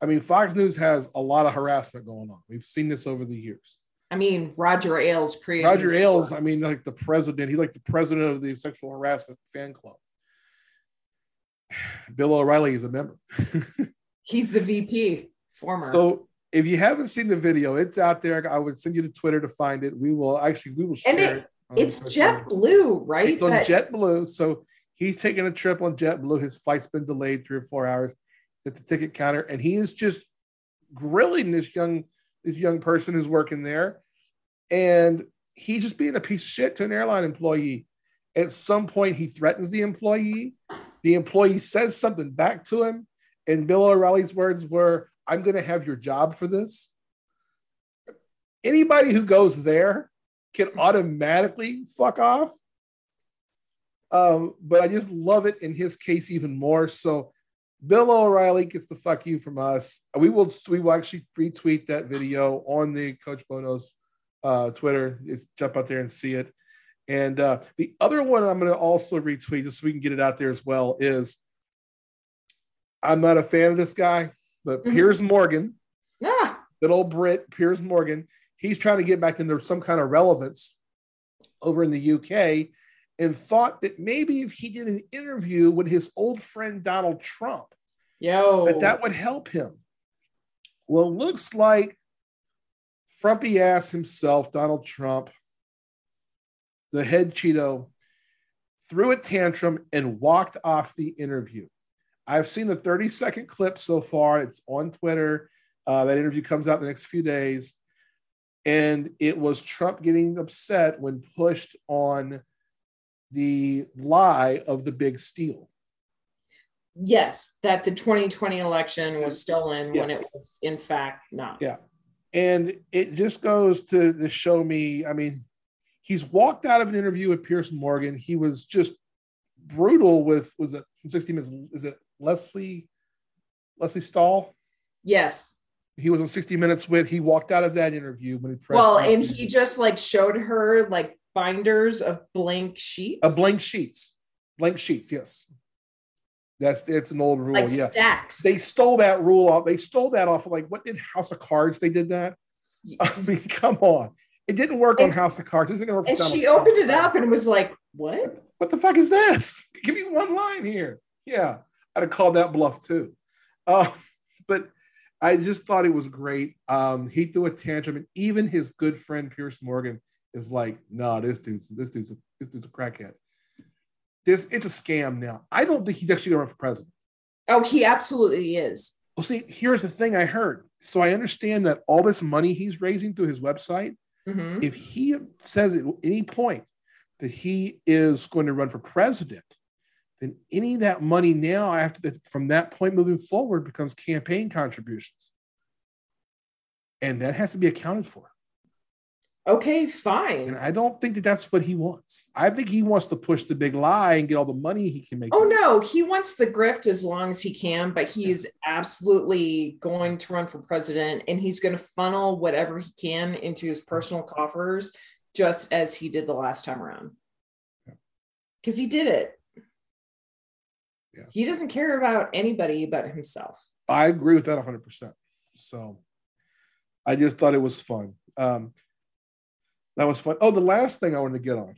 Speaker 1: I mean, Fox News has a lot of harassment going on. We've seen this over the years.
Speaker 2: I mean, Roger Ailes created
Speaker 1: Roger Ailes, I mean, like the president, he's like the president of the sexual harassment fan club. Bill O'Reilly is a member.
Speaker 2: He's the VP, former.
Speaker 1: so if you haven't seen the video, it's out there. I would send you to Twitter to find it. We will actually we will share
Speaker 2: And it-
Speaker 1: it.
Speaker 2: it's. JetBlue, right?
Speaker 1: It's on
Speaker 2: That-
Speaker 1: JetBlue. So he's taking a trip on JetBlue. His flight's been delayed three or four hours at the ticket counter, and he is just grilling this young this young person who's working there. And he's just being a piece of shit to an airline employee. At some point, he threatens the employee. The employee says something back to him, and Bill O'Reilly's words were, I'm going to have your job for this. Anybody who goes there can automatically fuck off. Um, but I just love it in his case even more. So Bill O'Reilly gets the fuck you from us. We will we will actually retweet that video on the Coach Bo Knows uh, Twitter. Just jump out there and see it. And uh, the other one I'm going to also retweet just so we can get it out there as well is I'm not a fan of this guy, but mm-hmm. Piers Morgan,
Speaker 2: yeah,
Speaker 1: good old Brit Piers Morgan, he's trying to get back into some kind of relevance over in the UK and thought that maybe if he did an interview with his old friend Donald Trump,
Speaker 2: Yo.
Speaker 1: that that would help him. Well, it looks like frumpy ass himself, Donald Trump, the head Cheeto, threw a tantrum and walked off the interview. I've seen the 30 second clip so far. It's on Twitter. Uh, that interview comes out in the next few days. And it was Trump getting upset when pushed on the lie of the big steal.
Speaker 2: Yes, that the 2020 election was stolen yes. when it was in fact not.
Speaker 1: Yeah. And it just goes to, to show me, I mean, he's walked out of an interview with Piers Morgan. He was just brutal with was it 60 minutes is it Lesley Leslie Stahl?
Speaker 2: Yes.
Speaker 1: He was on 60 Minutes with. He walked out of that interview when he
Speaker 2: pressed. Well, and he just like showed her like binders of blank sheets.
Speaker 1: A blank sheets, blank sheets. Yes, that's it's an old rule.
Speaker 2: Like
Speaker 1: yeah,
Speaker 2: stacks.
Speaker 1: They stole that rule off. They stole that off. Of like what did House of Cards? They did that. I mean, come on. It didn't work and, on House of Cards. It
Speaker 2: work and she opened it up and was like, "What?
Speaker 1: What the fuck is this? Give me one line here." Yeah, I'd have called that bluff too. Uh, but I just thought it was great. Um, he threw a tantrum, and even his good friend Piers Morgan is like, "No, nah, this dude's this dude's a, this dude's a crackhead. This it's a scam now. I don't think he's actually going to run for president.
Speaker 2: Oh, he absolutely is.
Speaker 1: Well, see, here's the thing I heard. So I understand that all this money he's raising through his website, mm-hmm. if he says at any point that he is going to run for president, then any of that money now after from that point moving forward becomes campaign contributions. And that has to be accounted for.
Speaker 2: Okay fine.
Speaker 1: And i don't think that that's what he wants. I think he wants to push the big lie and get all the money he can make.
Speaker 2: Oh no. He wants the grift as long as he can but he is absolutely going to run for president and he's going to funnel whatever he can into his personal coffers just as he did the last time around. Because he did it yeah. He doesn't care about anybody but himself.
Speaker 1: I agree with that 100%. So I just thought it was fun. Um, that was fun. Oh, the last thing I wanted to get on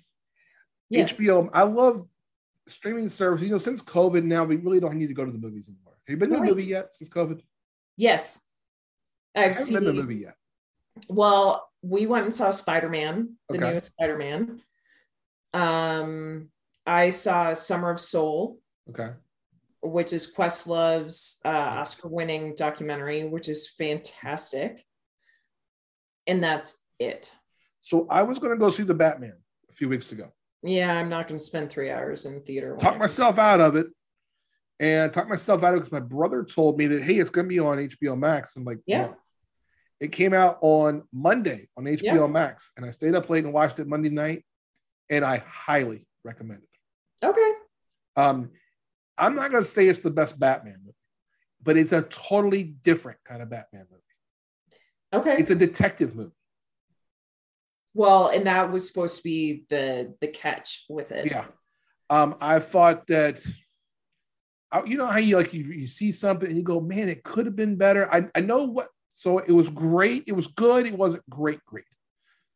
Speaker 1: yes. HBO. I love streaming service. You know, since COVID now, we really don't need to go to the movies anymore. Have you been to right. a movie yet since COVID?
Speaker 2: Yes.
Speaker 1: I've I haven't seen, been to a movie yet.
Speaker 2: Well, we went and saw Spider Man, the okay. newest Spider Man. Um, I saw Summer of Soul.
Speaker 1: Okay.
Speaker 2: Which is Questlove's uh, Oscar winning documentary, which is fantastic. And that's it.
Speaker 1: So I was going to go see the Batman a few weeks ago.
Speaker 2: Yeah, I'm not going to spend three hours in theater.
Speaker 1: Talk myself out of it. And talk myself out of it because my brother told me that, hey, it's going to be on HBO Max. I'm like,
Speaker 2: yeah. No.
Speaker 1: It came out on Monday on HBO yeah. Max. And I stayed up late and watched it Monday night. And I highly recommend it.
Speaker 2: Okay.
Speaker 1: Um, I'm not going to say it's the best Batman movie, but it's a totally different kind of Batman movie.
Speaker 2: Okay.
Speaker 1: It's a detective movie.
Speaker 2: Well, and that was supposed to be the the catch with it.
Speaker 1: Yeah. Um, I thought that you know how you like you, you see something and you go, man, it could have been better. I, I know what so it was great, it was good, it wasn't great, great.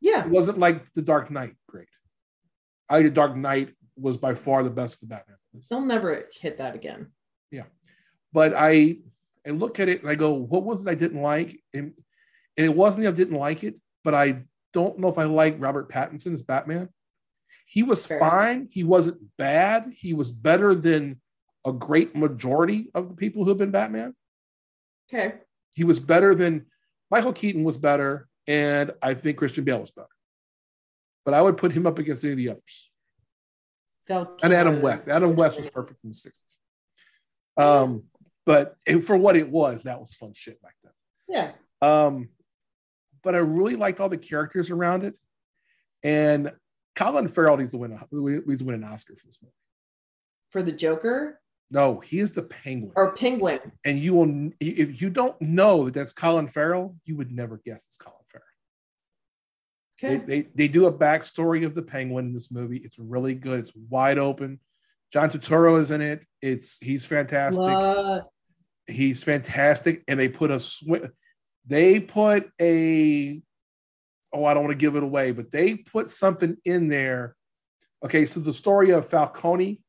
Speaker 2: Yeah.
Speaker 1: It wasn't like the Dark Knight great. I the Dark Knight was by far the best of Batman.
Speaker 2: They'll never hit that again.
Speaker 1: Yeah. But I I look at it and I go, what was it I didn't like? And and it wasn't I didn't like it, but I don't know if I like Robert Pattinson as Batman. He was Fair. fine. He wasn't bad. He was better than a great majority of the people who have been Batman.
Speaker 2: Okay.
Speaker 1: He was better than Michael Keaton was better, and I think Christian Bale was better. but I would put him up against any of the others. And Adam West. Adam West was perfect in the 60s. Um, but it- for what it was, that was fun shit back then.
Speaker 2: Yeah.
Speaker 1: Um, but I really liked all the characters around it. And Colin Farrell needs to win a needs to win an Oscar for this movie.
Speaker 2: For the Joker
Speaker 1: No, he is the penguin.
Speaker 2: or Penguin.
Speaker 1: and you will if you don't know that that's Colin Farrell, you would never guess it's Colin Farrell.
Speaker 2: Okay.
Speaker 1: They, they they do a backstory of the penguin in this movie. It's really good. It's wide open. John Turturro is in it. It's he's fantastic.
Speaker 2: La-
Speaker 1: He's fantastic. And they put a swim. They put a oh, I don't want to give it away, but they put something in there. Okay, so the story of Falcone,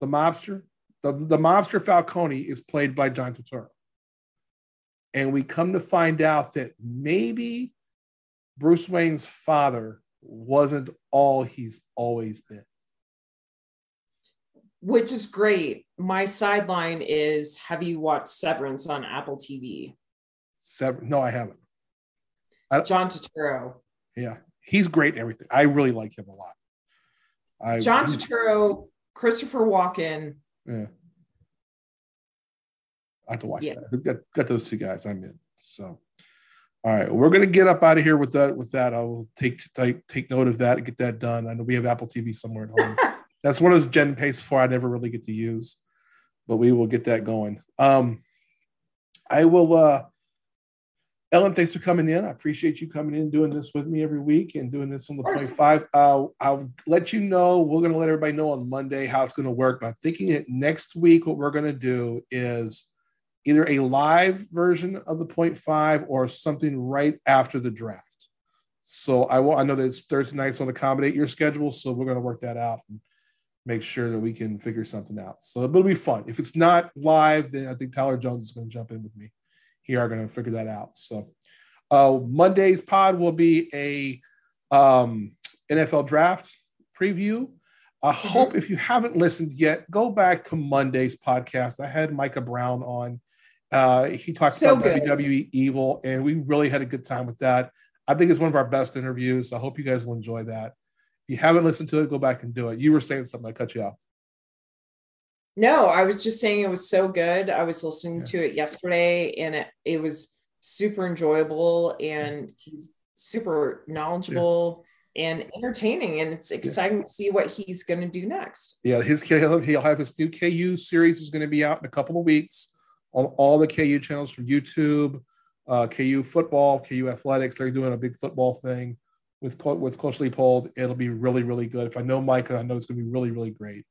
Speaker 1: the mobster, the, the mobster Falcone is played by John Turturro. And we come to find out that maybe Bruce Wayne's father wasn't all he's always been.
Speaker 2: which is great. My sideline is have you watched Severance on Apple TV?
Speaker 1: Sever- no, I haven't.
Speaker 2: John Turturro.
Speaker 1: Yeah, he's great in everything. I really like him a lot. I,
Speaker 2: John Turturro, Christopher Walken.
Speaker 1: Yeah. I have to watch
Speaker 2: Yeah.
Speaker 1: that. I've got, got those two guys. I'm in. So, all right, we're gonna get up out of here with that. With that, I will take take take note of that and get that done. I know we have Apple TV somewhere at home. That's one of those Gen Pace four I never really get to use, but we will get that going. Um, I will. uh Ellen, thanks for coming in. I appreciate you coming in and doing this with me every week and doing this on the point five. Uh, I'll let you know. We're going to let everybody know on Monday how it's going to work. But I'm thinking that next week, what we're going to do is either a live version of the point five or something right after the draft. So I will. I know that it's Thursday nights to accommodate your schedule, so we're going to work that out and make sure that we can figure something out. So it'll be fun. If it's not live, then I think Tyler Jones is going to jump in with me. He are going to figure that out. So uh, Monday's pod will be a um, NFL draft preview. I hope if you haven't listened yet, go back to Monday's podcast. I had Micah Brown on. Uh, he talked
Speaker 2: So
Speaker 1: about
Speaker 2: good.
Speaker 1: WWE Evil, and we really had a good time with that. I think it's one of our best interviews. I hope you guys will enjoy that. If you haven't listened to it, go back and do it. You were saying something, I cut you off.
Speaker 2: No, I was just saying it was so good. I was listening
Speaker 1: Yeah.
Speaker 2: to it yesterday and it, it was super enjoyable and he's super knowledgeable and entertaining. And it's exciting to see what he's going to do next.
Speaker 1: Yeah, his he'll he'll have his new KU series is going to be out in a couple of weeks on all the KU channels from YouTube, uh, KU football, KU athletics. They're doing a big football thing with with closely pulled. It'll be really really good. If I know Micah, I know it's going to be really really great.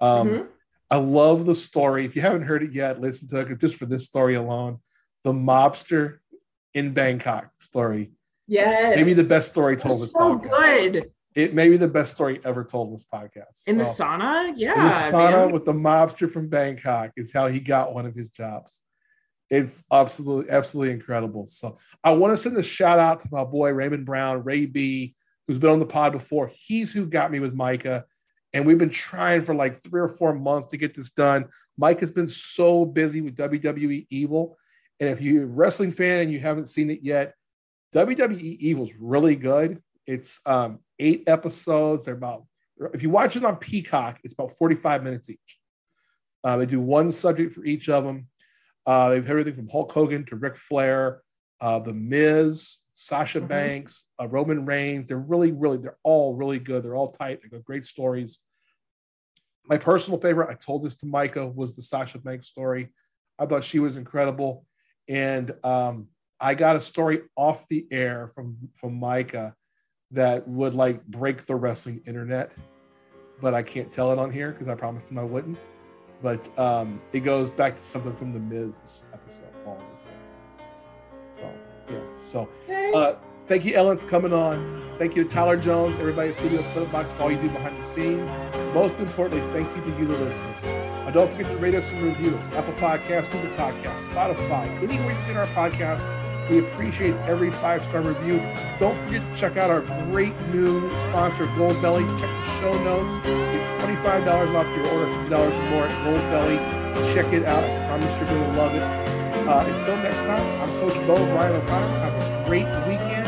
Speaker 1: Um,
Speaker 2: Mhm.
Speaker 1: I love the story. If you haven't heard it yet, listen to it just for this story alone. The mobster in Bangkok story.
Speaker 2: Yes.
Speaker 1: Maybe the best story told. this
Speaker 2: so
Speaker 1: podcast.
Speaker 2: good.
Speaker 1: It may be the best story ever told in this podcast.
Speaker 2: In the sauna? Yeah.
Speaker 1: in the sauna
Speaker 2: man.
Speaker 1: with the mobster from Bangkok is how he got one of his jobs. It's absolutely, absolutely incredible. So I want to send a shout out to my boy Raymond Brown, Ray B, who's been on the pod before. He's who got me with Micah. And we've been trying for like three or four months to get this done. Mike has been so busy with WWE Evil. And if you're a wrestling fan and you haven't seen it yet, WWE Evil is really good. It's um, eight episodes. They're about, if you watch it on Peacock, it's about 45 minutes each. Uh, they do one subject for each of them. Uh, they've everything from Hulk Hogan to Ric Flair, uh, The Miz, Sasha
Speaker 2: Mhm.
Speaker 1: Banks, uh, Roman Reigns. They're really, really, they're all really good. They're all tight. They've got great stories. My personal favorite, I told this to Micah, was the Sasha Banks story. I thought she was incredible. And um, I got a story off the air from, from Micah that would like break the wrestling internet, but I can't tell it on here because I promised him I wouldn't. But um, it goes back to something from the Miz episode. That's all I'm gonna say. So yeah. So uh, thank you, Ellen, for coming on. Thank you to Tyler Jones, everybody at Studio Soapbox for all you do behind the scenes. Most importantly, thank you to you, the listener. Uh, don't forget to rate us and review us. Apple Podcasts, Google Podcasts, Spotify, anywhere you get our podcast. We appreciate every five star review. Don't forget to check out our great new sponsor, Gold Belly. Check the show notes. Get $25 off your order, $50 or more at Gold Belly. Check it out. I promise you're going to love it. Uh, until next time, I'm Coach Bo Brian O'Connor. Have a great weekend.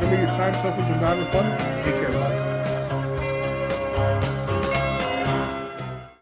Speaker 1: Remember, your time tokens are non-refundable. Take care.